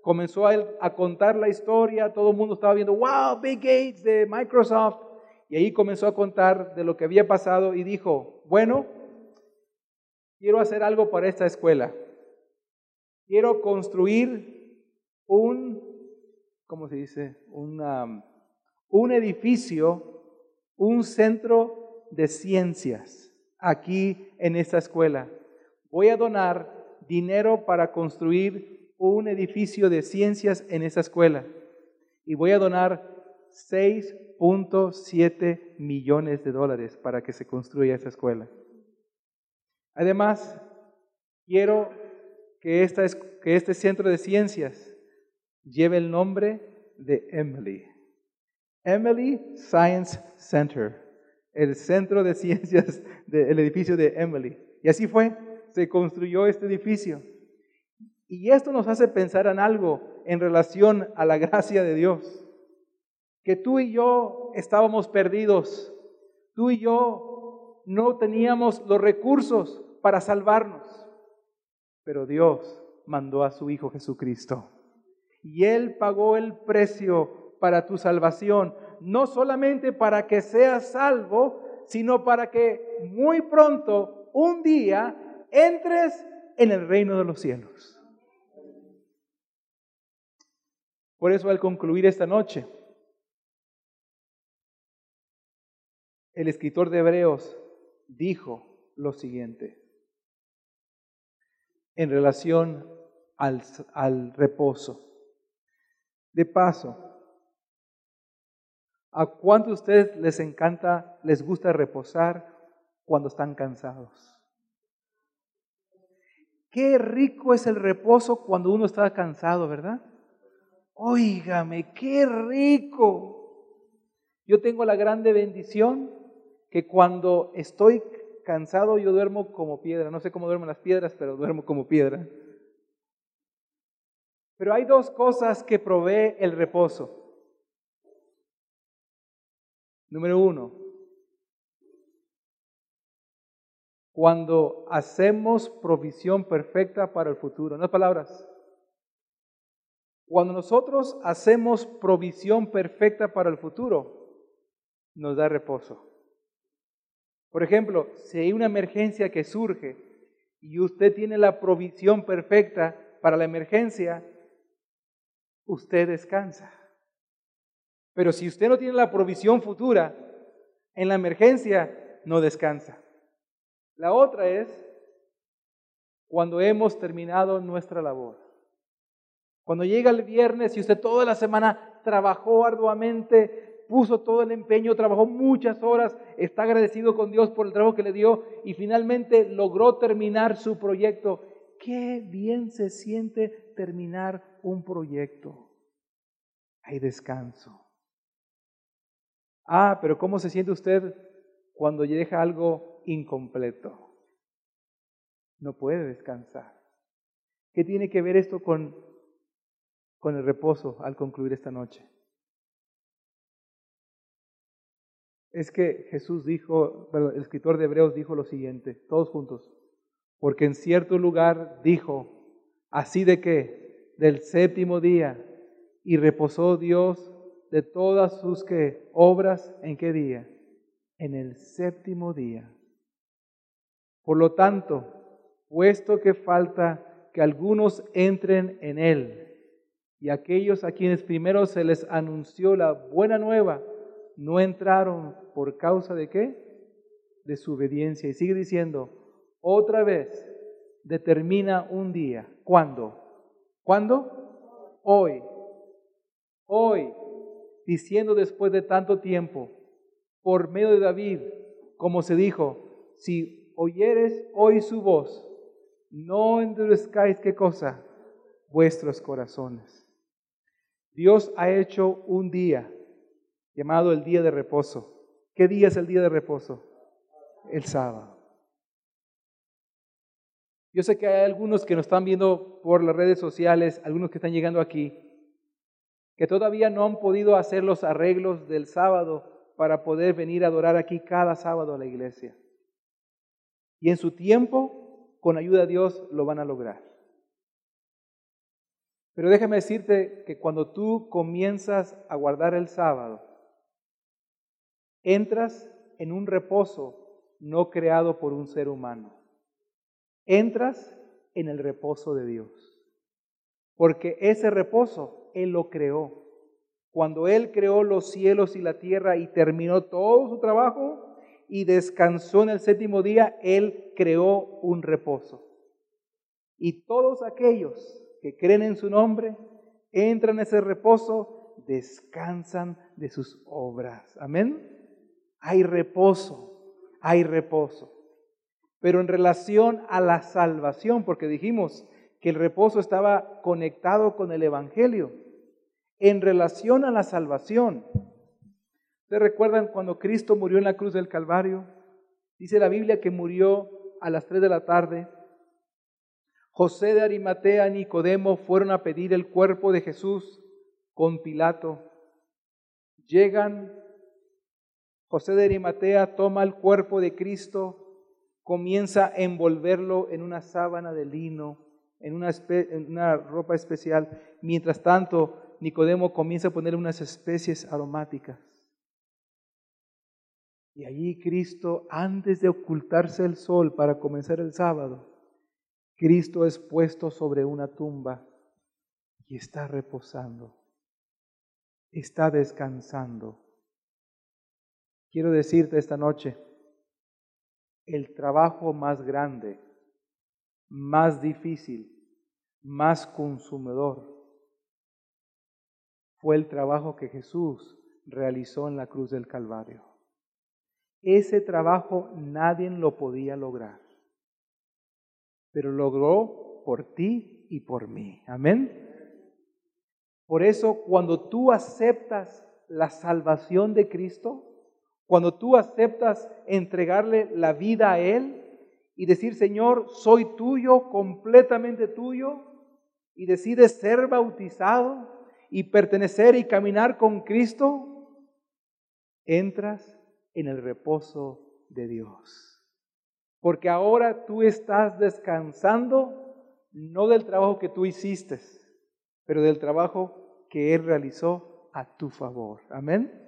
comenzó a, a contar la historia. Todo el mundo estaba viendo, wow, Bill Gates de Microsoft. Y ahí comenzó a contar de lo que había pasado y dijo, bueno, quiero hacer algo para esta escuela. Quiero construir un, ¿cómo se dice? un edificio, un centro de ciencias aquí en esta escuela. Voy a donar dinero para construir un edificio de ciencias en esta escuela. Y voy a donar 6.7 millones de dólares para que se construya esa escuela. Además, quiero que, esta, que este centro de ciencias lleva el nombre de Emily. Emily Science Center, el centro de ciencias del edificio de Emily. Y así fue, se construyó este edificio. Y esto nos hace pensar en algo en relación a la gracia de Dios. Que tú y yo estábamos perdidos. Tú y yo no teníamos los recursos para salvarnos. Pero Dios mandó a su Hijo Jesucristo y Él pagó el precio para tu salvación, no solamente para que seas salvo, sino para que muy pronto, un día, entres en el reino de los cielos. Por eso al concluir esta noche, el escritor de Hebreos dijo lo siguiente en relación al, al reposo. De paso, ¿a cuántos de ustedes les encanta, les gusta reposar cuando están cansados? Qué rico es el reposo cuando uno está cansado, ¿verdad? Óigame, qué rico. Yo tengo la grande bendición que cuando estoy cansado yo duermo como piedra. No sé cómo duermen las piedras, pero duermo como piedra. Pero hay dos cosas que provee el reposo. Número uno, cuando hacemos provisión perfecta para el futuro. No palabras. Cuando nosotros hacemos provisión perfecta para el futuro, nos da reposo. Por ejemplo, si hay una emergencia que surge y usted tiene la provisión perfecta para la emergencia, usted descansa. Pero si usted no tiene la provisión futura, en la emergencia no descansa. La otra es cuando hemos terminado nuestra labor. Cuando llega el viernes y usted toda la semana trabajó arduamente, puso todo el empeño, trabajó muchas horas, está agradecido con Dios por el trabajo que le dio y finalmente logró terminar su proyecto. Qué bien se siente terminar un proyecto. Hay descanso. Ah, pero ¿cómo se siente usted cuando deja algo incompleto? No puede descansar. ¿Qué tiene que ver esto con con el reposo al concluir esta noche. Es que Jesús dijo, el escritor de Hebreos dijo lo siguiente, todos juntos, porque en cierto lugar dijo, así de que, del séptimo día, y reposó Dios de todas sus obras, ¿en qué día? En el séptimo día. Por lo tanto, puesto que falta que algunos entren en él, y aquellos a quienes primero se les anunció la buena nueva no entraron por causa de qué? De su obediencia. Y sigue diciendo, otra vez determina un día. ¿Cuándo? ¿Cuándo? Hoy. Hoy, diciendo después de tanto tiempo, por medio de David, como se dijo, si oyeres hoy su voz, no endurezcáis qué cosa, vuestros corazones. Dios ha hecho un día llamado el día de reposo. ¿Qué día es el día de reposo? El sábado. Yo sé que hay algunos que nos están viendo por las redes sociales, algunos que están llegando aquí, que todavía no han podido hacer los arreglos del sábado para poder venir a adorar aquí cada sábado a la iglesia. Y en su tiempo, con ayuda de Dios, lo van a lograr. Pero déjame decirte que cuando tú comienzas a guardar el sábado, entras en un reposo no creado por un ser humano. Entras en el reposo de Dios. Porque ese reposo Él lo creó. Cuando Él creó los cielos y la tierra y terminó todo su trabajo y descansó en el séptimo día, Él creó un reposo. Y todos aquellos que creen en su nombre, entran en ese reposo, descansan de sus obras. Amén. Hay reposo, hay reposo. Pero en relación a la salvación, porque dijimos que el reposo estaba conectado con el Evangelio, en relación a la salvación. ¿Ustedes recuerdan cuando Cristo murió en la cruz del Calvario? Dice la Biblia que murió a las 3 de la tarde José de Arimatea y Nicodemo fueron a pedir el cuerpo de Jesús con Pilato. Llegan, José de Arimatea toma el cuerpo de Cristo, comienza a envolverlo en una sábana de lino, en una, ropa especial. Mientras tanto, Nicodemo comienza a poner unas especies aromáticas. Y allí Cristo, antes de ocultarse el sol para comenzar el sábado, Cristo es puesto sobre una tumba y está reposando, está descansando. Quiero decirte esta noche, el trabajo más grande, más difícil, más consumidor, fue el trabajo que Jesús realizó en la cruz del Calvario. Ese trabajo nadie lo podía lograr pero logró por ti y por mí. Amén. Por eso cuando tú aceptas la salvación de Cristo, cuando tú aceptas entregarle la vida a Él y decir, Señor, soy tuyo, completamente tuyo, y decides ser bautizado y pertenecer y caminar con Cristo, entras en el reposo de Dios. Porque ahora tú estás descansando no del trabajo que tú hiciste, pero del trabajo que Él realizó a tu favor. Amén.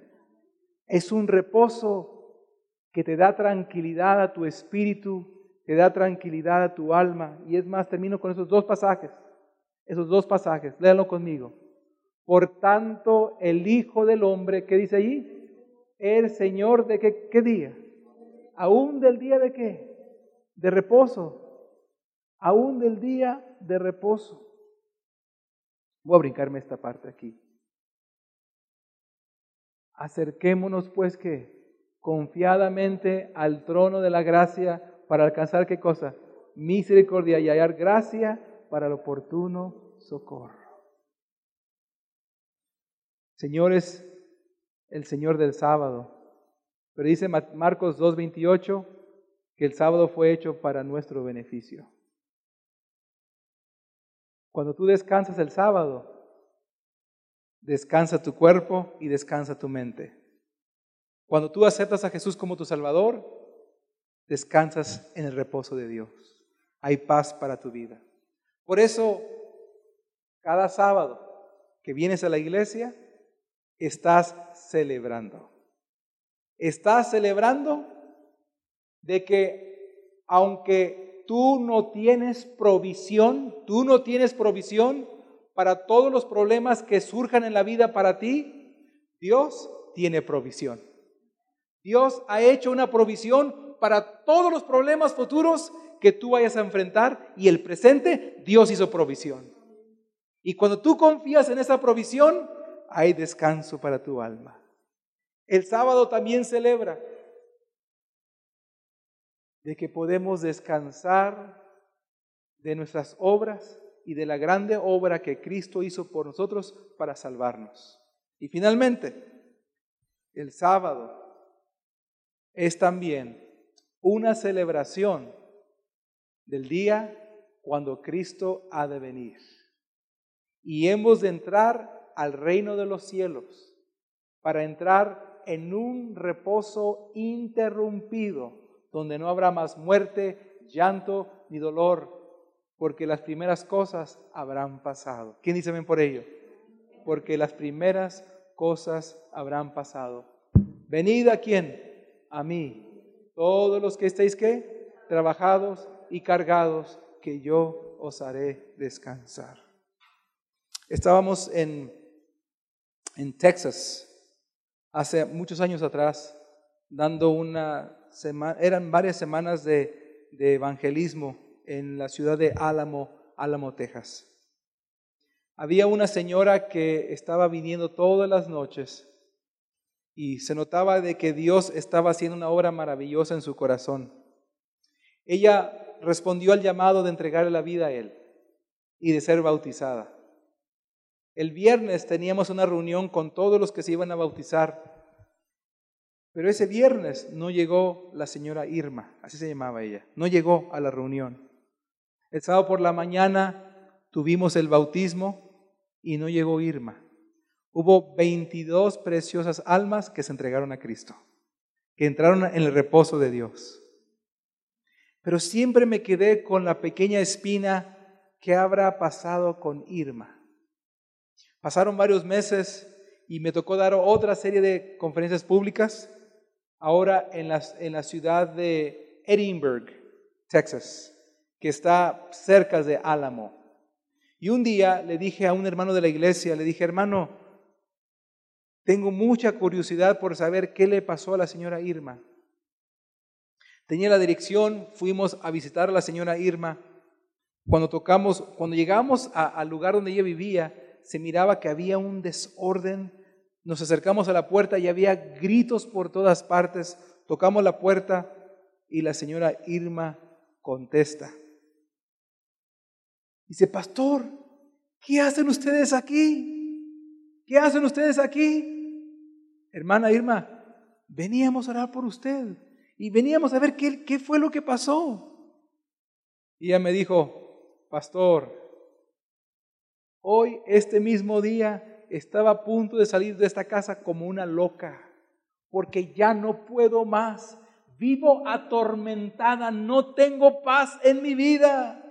Es un reposo que te da tranquilidad a tu espíritu, te da tranquilidad a tu alma. Y es más, termino con esos dos pasajes. Esos dos pasajes, léanlo conmigo. Por tanto, el Hijo del Hombre, ¿qué dice allí? El Señor de qué, qué día? Aún del día de qué? de reposo, aún del día de reposo. Voy a brincarme esta parte aquí. Acerquémonos pues que confiadamente al trono de la gracia para alcanzar qué cosa? Misericordia y hallar gracia para el oportuno socorro. Señor es el Señor del sábado. Pero dice Marcos 2.28, que el sábado fue hecho para nuestro beneficio. Cuando tú descansas el sábado, descansa tu cuerpo y descansa tu mente. Cuando tú aceptas a Jesús como tu Salvador, descansas en el reposo de Dios. Hay paz para tu vida. Por eso, cada sábado que vienes a la iglesia, estás celebrando. Estás celebrando de que aunque tú no tienes provisión, tú no tienes provisión para todos los problemas que surjan en la vida para ti, Dios tiene provisión. Dios ha hecho una provisión para todos los problemas futuros que tú vayas a enfrentar y el presente, Dios hizo provisión. Y cuando tú confías en esa provisión, hay descanso para tu alma. El sábado también celebra de que podemos descansar de nuestras obras y de la grande obra que Cristo hizo por nosotros para salvarnos. Y finalmente, el sábado es también una celebración del día cuando Cristo ha de venir. Y hemos de entrar al reino de los cielos para entrar en un reposo interrumpido donde no habrá más muerte, llanto ni dolor, porque las primeras cosas habrán pasado. ¿Quién dice bien por ello? Porque las primeras cosas habrán pasado. Venid a quién? A mí. Todos los que estéis qué? Trabajados y cargados, que yo os haré descansar. Estábamos en, en Texas hace muchos años atrás dando una eran varias semanas de, de evangelismo en la ciudad de Álamo, Álamo, Texas. Había una señora que estaba viniendo todas las noches y se notaba de que Dios estaba haciendo una obra maravillosa en su corazón. Ella respondió al llamado de entregarle la vida a Él y de ser bautizada. El viernes teníamos una reunión con todos los que se iban a bautizar pero ese viernes no llegó la señora Irma, así se llamaba ella, no llegó a la reunión. El sábado por la mañana tuvimos el bautismo y no llegó Irma. Hubo 22 preciosas almas que se entregaron a Cristo, que entraron en el reposo de Dios. Pero siempre me quedé con la pequeña espina que habrá pasado con Irma. Pasaron varios meses y me tocó dar otra serie de conferencias públicas ahora en la, en la ciudad de Edinburgh, Texas, que está cerca de Álamo. Y un día le dije a un hermano de la iglesia, le dije, hermano, tengo mucha curiosidad por saber qué le pasó a la señora Irma. Tenía la dirección, fuimos a visitar a la señora Irma. Cuando tocamos, cuando llegamos al lugar donde ella vivía, se miraba que había un desorden nos acercamos a la puerta y había gritos por todas partes. Tocamos la puerta y la señora Irma contesta. Dice, pastor, ¿qué hacen ustedes aquí? ¿Qué hacen ustedes aquí? Hermana Irma, veníamos a orar por usted y veníamos a ver qué, qué fue lo que pasó. Y ella me dijo, pastor, hoy, este mismo día, estaba a punto de salir de esta casa como una loca, porque ya no puedo más. Vivo atormentada, no tengo paz en mi vida.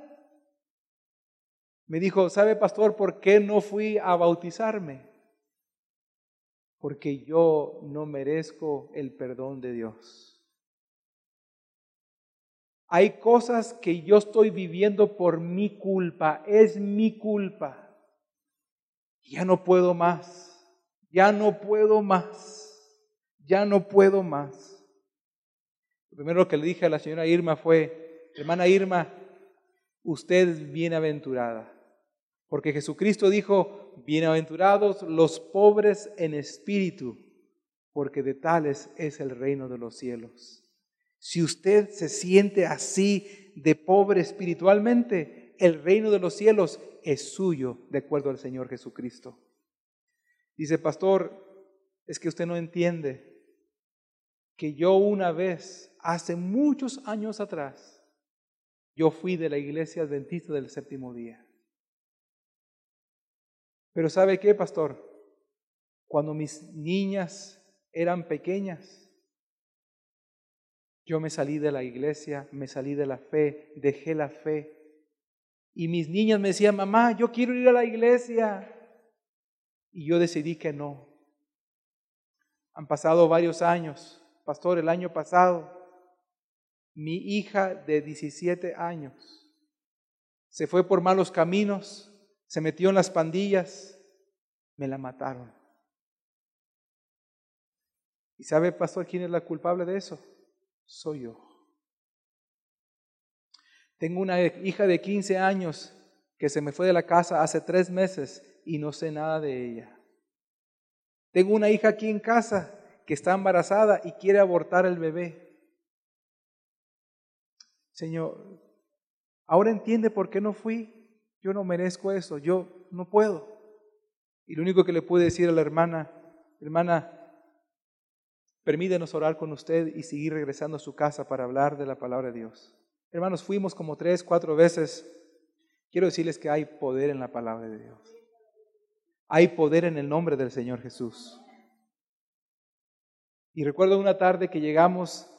Me dijo, ¿sabe, pastor, por qué no fui a bautizarme? Porque yo no merezco el perdón de Dios. Hay cosas que yo estoy viviendo por mi culpa, es mi culpa. Ya no puedo más, ya no puedo más, ya no puedo más. Lo primero que le dije a la señora Irma fue, hermana Irma, usted es bienaventurada, porque Jesucristo dijo, bienaventurados los pobres en espíritu, porque de tales es el reino de los cielos. Si usted se siente así de pobre espiritualmente, el reino de los cielos es suyo de acuerdo al Señor Jesucristo. Dice, pastor, es que usted no entiende que yo una vez, hace muchos años atrás, yo fui de la iglesia adventista del séptimo día. Pero ¿sabe qué, pastor? Cuando mis niñas eran pequeñas, yo me salí de la iglesia, me salí de la fe, dejé la fe. Y mis niñas me decían, mamá, yo quiero ir a la iglesia. Y yo decidí que no. Han pasado varios años. Pastor, el año pasado, mi hija de 17 años se fue por malos caminos, se metió en las pandillas, me la mataron. ¿Y sabe, pastor, quién es la culpable de eso? soy yo. Tengo una hija de 15 años que se me fue de la casa hace tres meses y no sé nada de ella. Tengo una hija aquí en casa que está embarazada y quiere abortar el bebé. Señor, ahora entiende por qué no fui. Yo no merezco eso, yo no puedo. Y lo único que le pude decir a la hermana, hermana, Permítenos orar con usted y seguir regresando a su casa para hablar de la palabra de Dios. Hermanos, fuimos como tres, cuatro veces. Quiero decirles que hay poder en la palabra de Dios. Hay poder en el nombre del Señor Jesús. Y recuerdo una tarde que llegamos,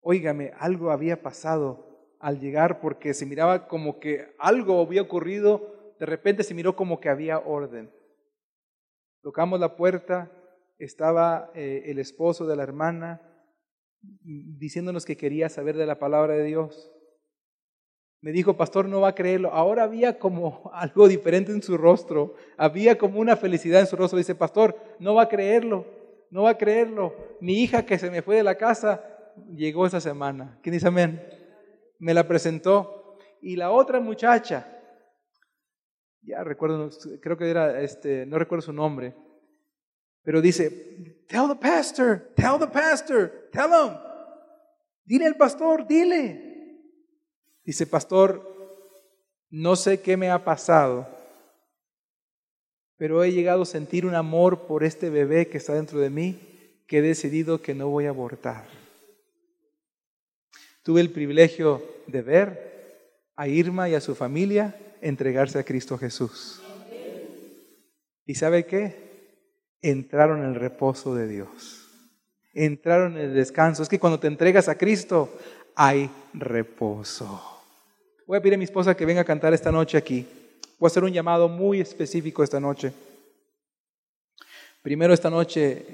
óigame, algo había pasado al llegar porque se miraba como que algo había ocurrido, de repente se miró como que había orden. Tocamos la puerta, estaba eh, el esposo de la hermana diciéndonos que quería saber de la palabra de Dios. Me dijo, pastor, no va a creerlo. Ahora había como algo diferente en su rostro, había como una felicidad en su rostro. Dice, pastor, no va a creerlo, no va a creerlo. Mi hija que se me fue de la casa llegó esa semana. ¿Quién dice amén? Me la presentó. Y la otra muchacha, ya recuerdo, creo que era, este, no recuerdo su nombre, pero dice, tell the pastor, tell the pastor, tell him. Dile al pastor, dile. Dice, pastor, no sé qué me ha pasado, pero he llegado a sentir un amor por este bebé que está dentro de mí que he decidido que no voy a abortar. Tuve el privilegio de ver a Irma y a su familia entregarse a Cristo Jesús. ¿Y sabe qué? entraron en reposo de Dios. Entraron en el descanso. Es que cuando te entregas a Cristo hay reposo. Voy a pedir a mi esposa que venga a cantar esta noche aquí. Voy a hacer un llamado muy específico esta noche. Primero esta noche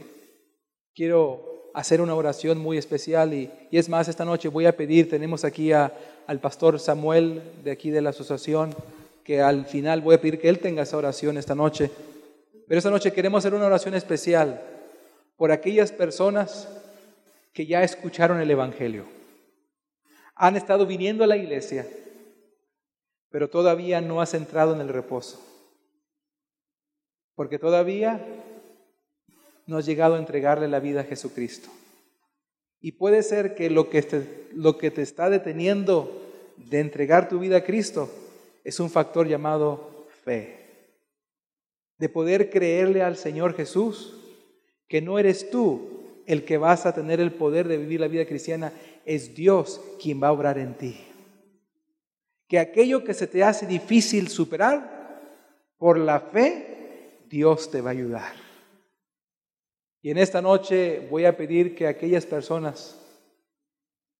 quiero hacer una oración muy especial y, es más, esta noche voy a pedir, tenemos aquí al pastor Samuel de aquí de la asociación, que al final voy a pedir que él tenga esa oración esta noche. Pero esta noche queremos hacer una oración especial por aquellas personas que ya escucharon el Evangelio. Han estado viniendo a la iglesia, pero todavía no has entrado en el reposo. Porque todavía no has llegado a entregarle la vida a Jesucristo. Y puede ser que lo que te, lo que te está deteniendo de entregar tu vida a Cristo es un factor llamado fe de poder creerle al Señor Jesús, que no eres tú el que vas a tener el poder de vivir la vida cristiana, es Dios quien va a obrar en ti. Que aquello que se te hace difícil superar, por la fe, Dios te va a ayudar. Y en esta noche voy a pedir que aquellas personas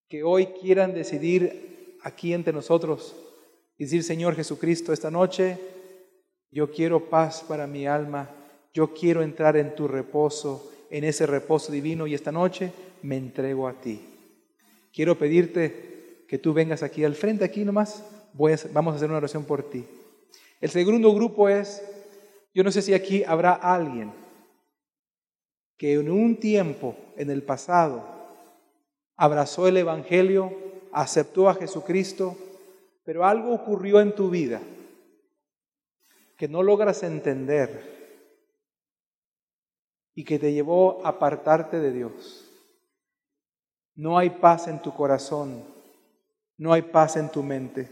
que hoy quieran decidir aquí entre nosotros decir, Señor Jesucristo, esta noche yo quiero paz para mi alma, yo quiero entrar en tu reposo, en ese reposo divino y esta noche me entrego a ti. Quiero pedirte que tú vengas aquí al frente, aquí nomás, vamos a hacer una oración por ti. El segundo grupo es, yo no sé si aquí habrá alguien que en un tiempo, en el pasado, abrazó el Evangelio, aceptó a Jesucristo, pero algo ocurrió en tu vida que no logras entender y que te llevó a apartarte de Dios. No hay paz en tu corazón, no hay paz en tu mente.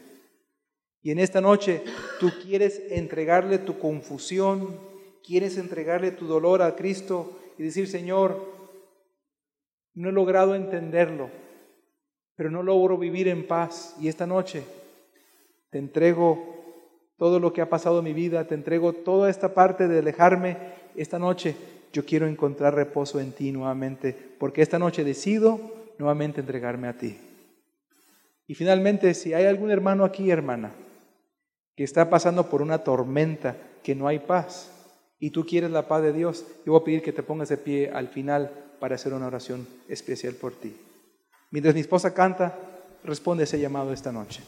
Y en esta noche tú quieres entregarle tu confusión, quieres entregarle tu dolor a Cristo y decir, Señor, no he logrado entenderlo, pero no logro vivir en paz. Y esta noche te entrego todo lo que ha pasado en mi vida, te entrego toda esta parte de alejarme. Esta noche yo quiero encontrar reposo en ti nuevamente, porque esta noche decido nuevamente entregarme a ti. Y finalmente, si hay algún hermano aquí, hermana, que está pasando por una tormenta, que no hay paz, y tú quieres la paz de Dios, yo voy a pedir que te pongas de pie al final para hacer una oración especial por ti. Mientras mi esposa canta, responde ese llamado esta noche.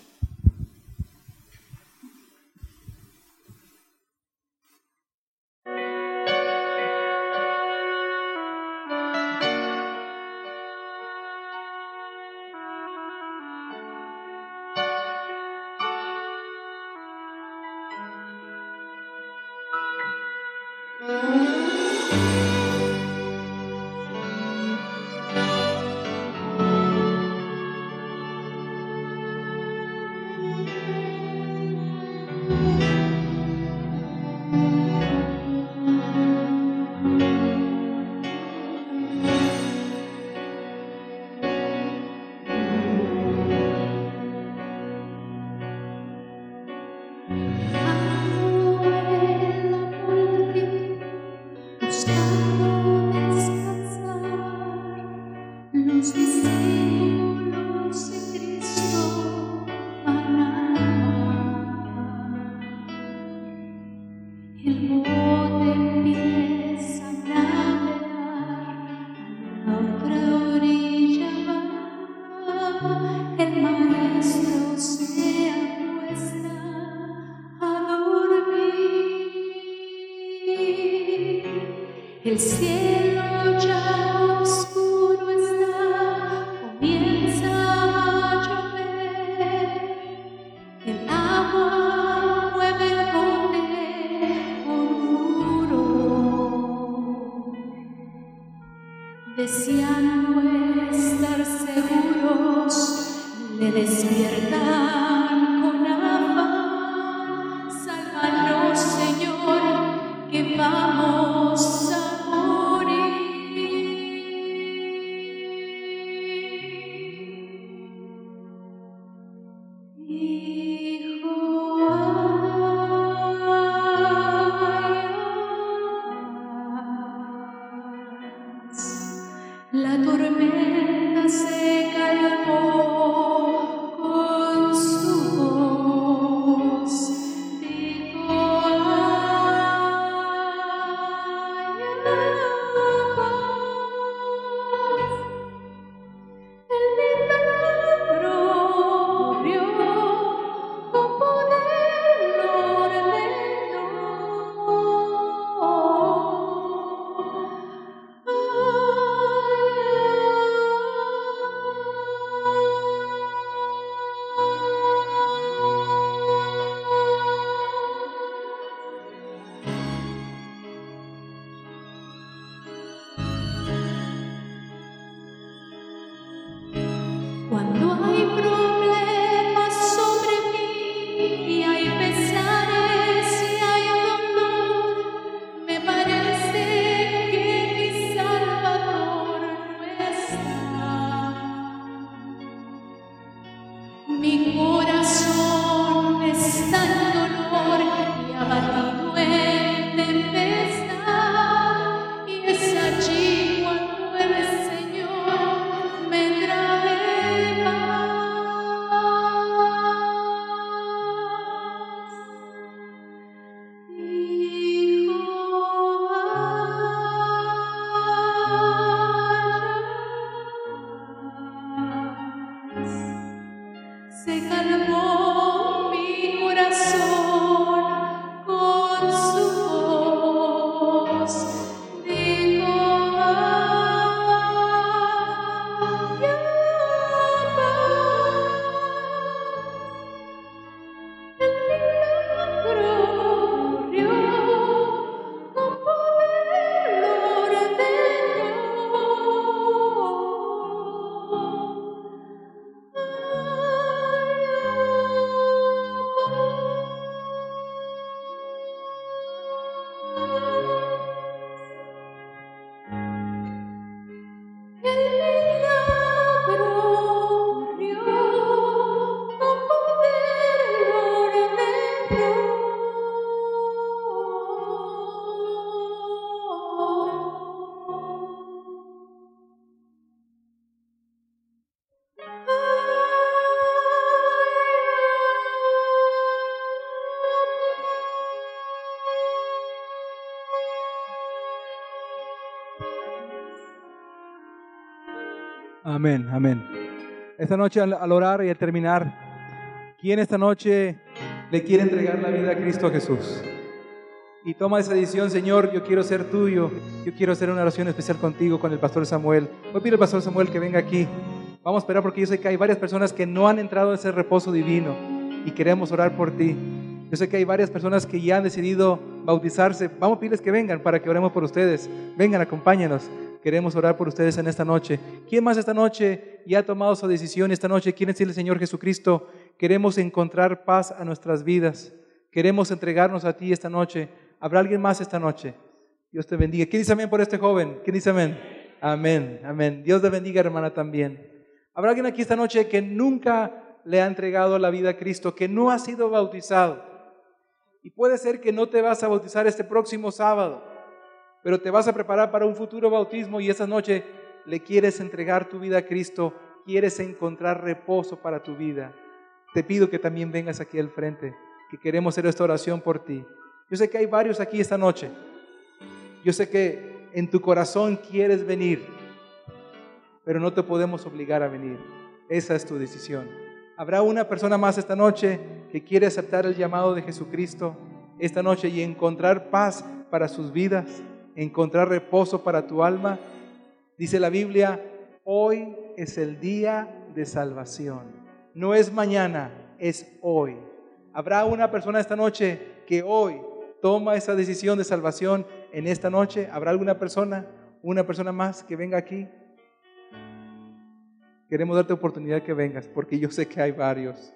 La Amén, amén. Esta noche al, orar y al terminar, ¿quién esta noche le quiere entregar la vida a Cristo Jesús? Y toma esa decisión, Señor, yo quiero ser tuyo, yo quiero hacer una oración especial contigo, con el pastor Samuel. Voy a pedir al pastor Samuel que venga aquí. Vamos a esperar porque yo sé que hay varias personas que no han entrado en ese reposo divino y queremos orar por ti. Yo sé que hay varias personas que ya han decidido bautizarse. Vamos a pedirles que vengan para que oremos por ustedes. Vengan, acompáñenos. Queremos orar por ustedes en esta noche. ¿Quién más esta noche ya ha tomado su decisión? Esta noche quiere decirle, Señor Jesucristo, queremos encontrar paz a nuestras vidas. Queremos entregarnos a ti esta noche. ¿Habrá alguien más esta noche? Dios te bendiga. ¿Quién dice amén por este joven? ¿Quién dice amén? Amén, amén. Dios te bendiga, hermana, también. ¿Habrá alguien aquí esta noche que nunca le ha entregado la vida a Cristo, que no ha sido bautizado? Y puede ser que no te vas a bautizar este próximo sábado pero te vas a preparar para un futuro bautismo y esa noche le quieres entregar tu vida a Cristo, quieres encontrar reposo para tu vida. Te pido que también vengas aquí al frente, que queremos hacer esta oración por ti. Yo sé que hay varios aquí esta noche. Yo sé que en tu corazón quieres venir, pero no te podemos obligar a venir. Esa es tu decisión. Habrá una persona más esta noche que quiere aceptar el llamado de Jesucristo esta noche y encontrar paz para sus vidas encontrar reposo para tu alma. Dice la Biblia, hoy es el día de salvación. No es mañana, es hoy. ¿Habrá una persona esta noche que hoy toma esa decisión de salvación en esta noche? ¿Habrá alguna persona, una persona más que venga aquí? Queremos darte oportunidad que vengas, porque yo sé que hay varios.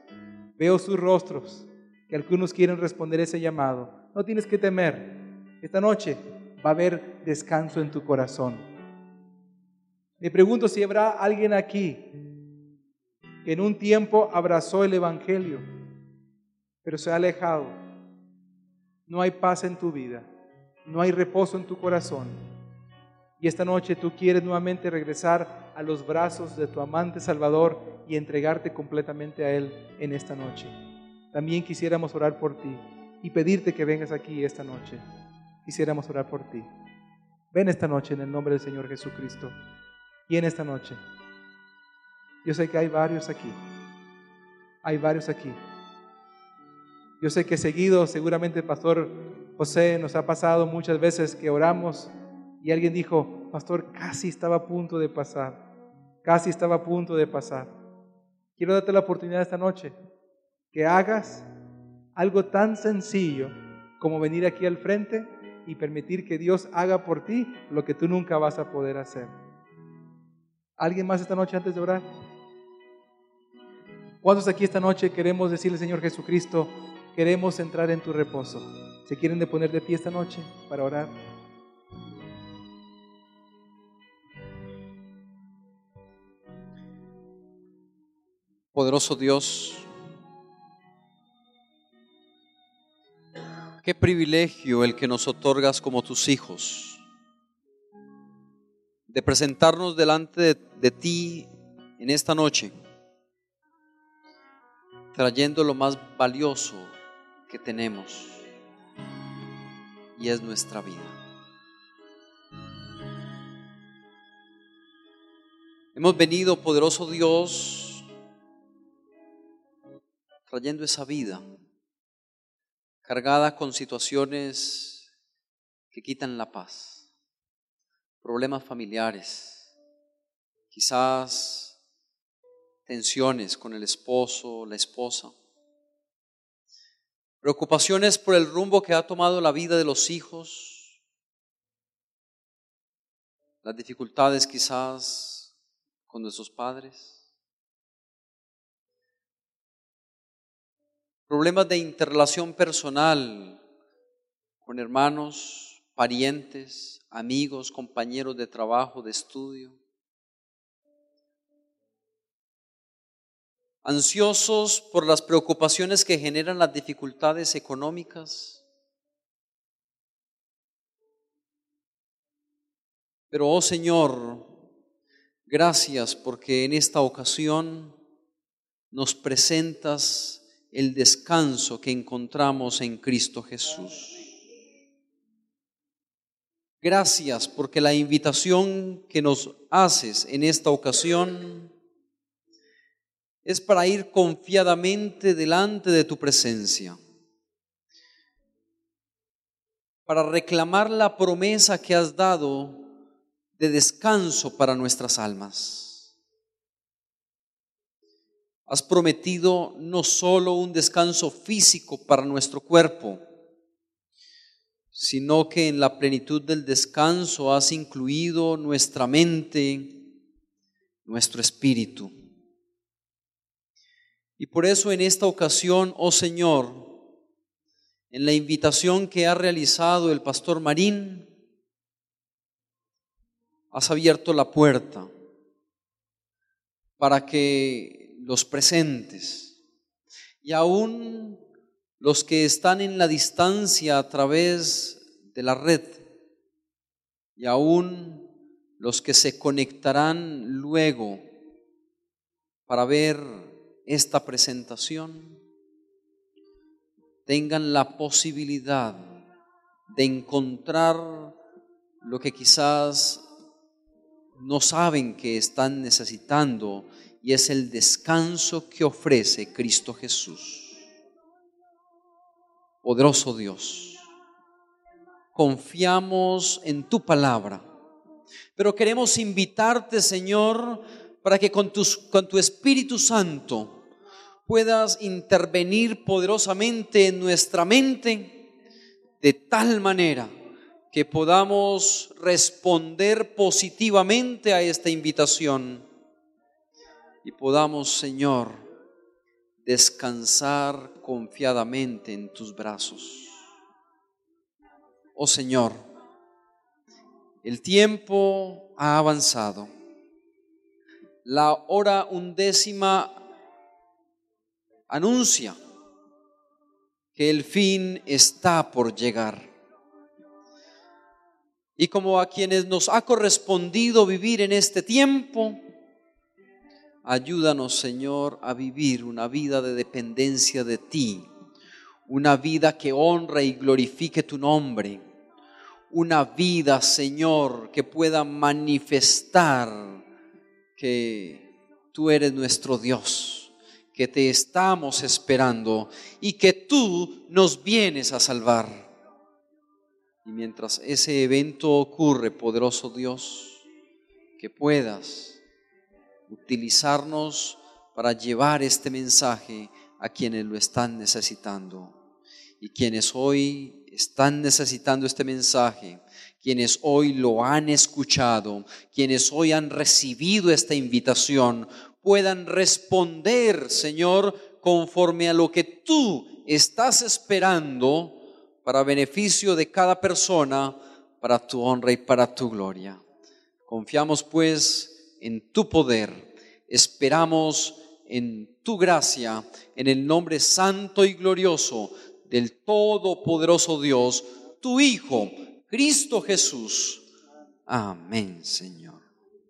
Veo sus rostros, que algunos quieren responder ese llamado. No tienes que temer. Esta noche va a haber descanso en tu corazón. Me pregunto si habrá alguien aquí que en un tiempo abrazó el Evangelio, pero se ha alejado. No hay paz en tu vida, no hay reposo en tu corazón. Y esta noche tú quieres nuevamente regresar a los brazos de tu amante Salvador y entregarte completamente a Él en esta noche. También quisiéramos orar por ti y pedirte que vengas aquí esta noche quisiéramos orar por ti. Ven esta noche en el nombre del Señor Jesucristo. Y en esta noche, yo sé que hay varios aquí. Hay varios aquí. Yo sé que seguido, seguramente Pastor José nos ha pasado muchas veces que oramos y alguien dijo, Pastor, casi estaba a punto de pasar. Casi estaba a punto de pasar. Quiero darte la oportunidad esta noche que hagas algo tan sencillo como venir aquí al frente y permitir que Dios haga por ti lo que tú nunca vas a poder hacer. ¿Alguien más esta noche antes de orar? ¿Cuántos aquí esta noche queremos decirle, Señor Jesucristo, queremos entrar en tu reposo? ¿Se quieren de poner de pie esta noche para orar? Poderoso Dios, Qué privilegio el que nos otorgas como tus hijos, de presentarnos delante de, de, ti en esta noche, trayendo lo más valioso que tenemos, y es nuestra vida. Hemos venido, poderoso Dios, trayendo esa vida cargada con situaciones que quitan la paz, problemas familiares, quizás tensiones con el esposo, la esposa, preocupaciones por el rumbo que ha tomado la vida de los hijos, las dificultades quizás con nuestros padres. Problemas de interrelación personal con hermanos, parientes, amigos, compañeros de trabajo, de estudio. Ansiosos por las preocupaciones que generan las dificultades económicas. Pero, oh Señor, gracias porque en esta ocasión nos presentas el descanso que encontramos en Cristo Jesús. Gracias porque la invitación que nos haces en esta ocasión es para ir confiadamente delante de tu presencia, para reclamar la promesa que has dado de descanso para nuestras almas. Has prometido no solo un descanso físico para nuestro cuerpo, sino que en la plenitud del descanso has incluido nuestra mente, nuestro espíritu. Y por eso en esta ocasión, oh Señor, en la invitación que ha realizado el pastor Marín, has abierto la puerta para que los presentes. Y aún los que están en la distancia a través de la red. Y aún los que se conectarán luego para ver esta presentación tengan la posibilidad de encontrar lo que quizás no saben que están necesitando y es el descanso que ofrece Cristo Jesús. Poderoso Dios, confiamos en tu palabra, pero queremos invitarte, Señor, para que con, con tu Espíritu Santo puedas intervenir poderosamente en nuestra mente de tal manera que podamos responder positivamente a esta invitación y podamos, Señor, descansar confiadamente en tus brazos. Oh Señor, el tiempo ha avanzado. La hora undécima anuncia que el fin está por llegar. Y como a quienes nos ha correspondido vivir en este tiempo, Ayúdanos, Señor, a vivir una vida de dependencia de ti, una vida que honra y glorifique tu nombre, una vida, Señor, que pueda manifestar que tú eres nuestro Dios, que te estamos esperando y que tú nos vienes a salvar. Y mientras ese evento ocurre, poderoso Dios, que puedas utilizarnos para llevar este mensaje a quienes lo están necesitando. Y quienes hoy están necesitando este mensaje, quienes hoy lo han escuchado, quienes hoy han recibido esta invitación, puedan responder, Señor, conforme a lo que tú estás esperando para beneficio de cada persona, para tu honra y para tu gloria. Confiamos pues en tu poder. Esperamos en tu gracia, en el nombre santo y glorioso del Todopoderoso Dios, tu Hijo, Cristo Jesús. Amén, Señor.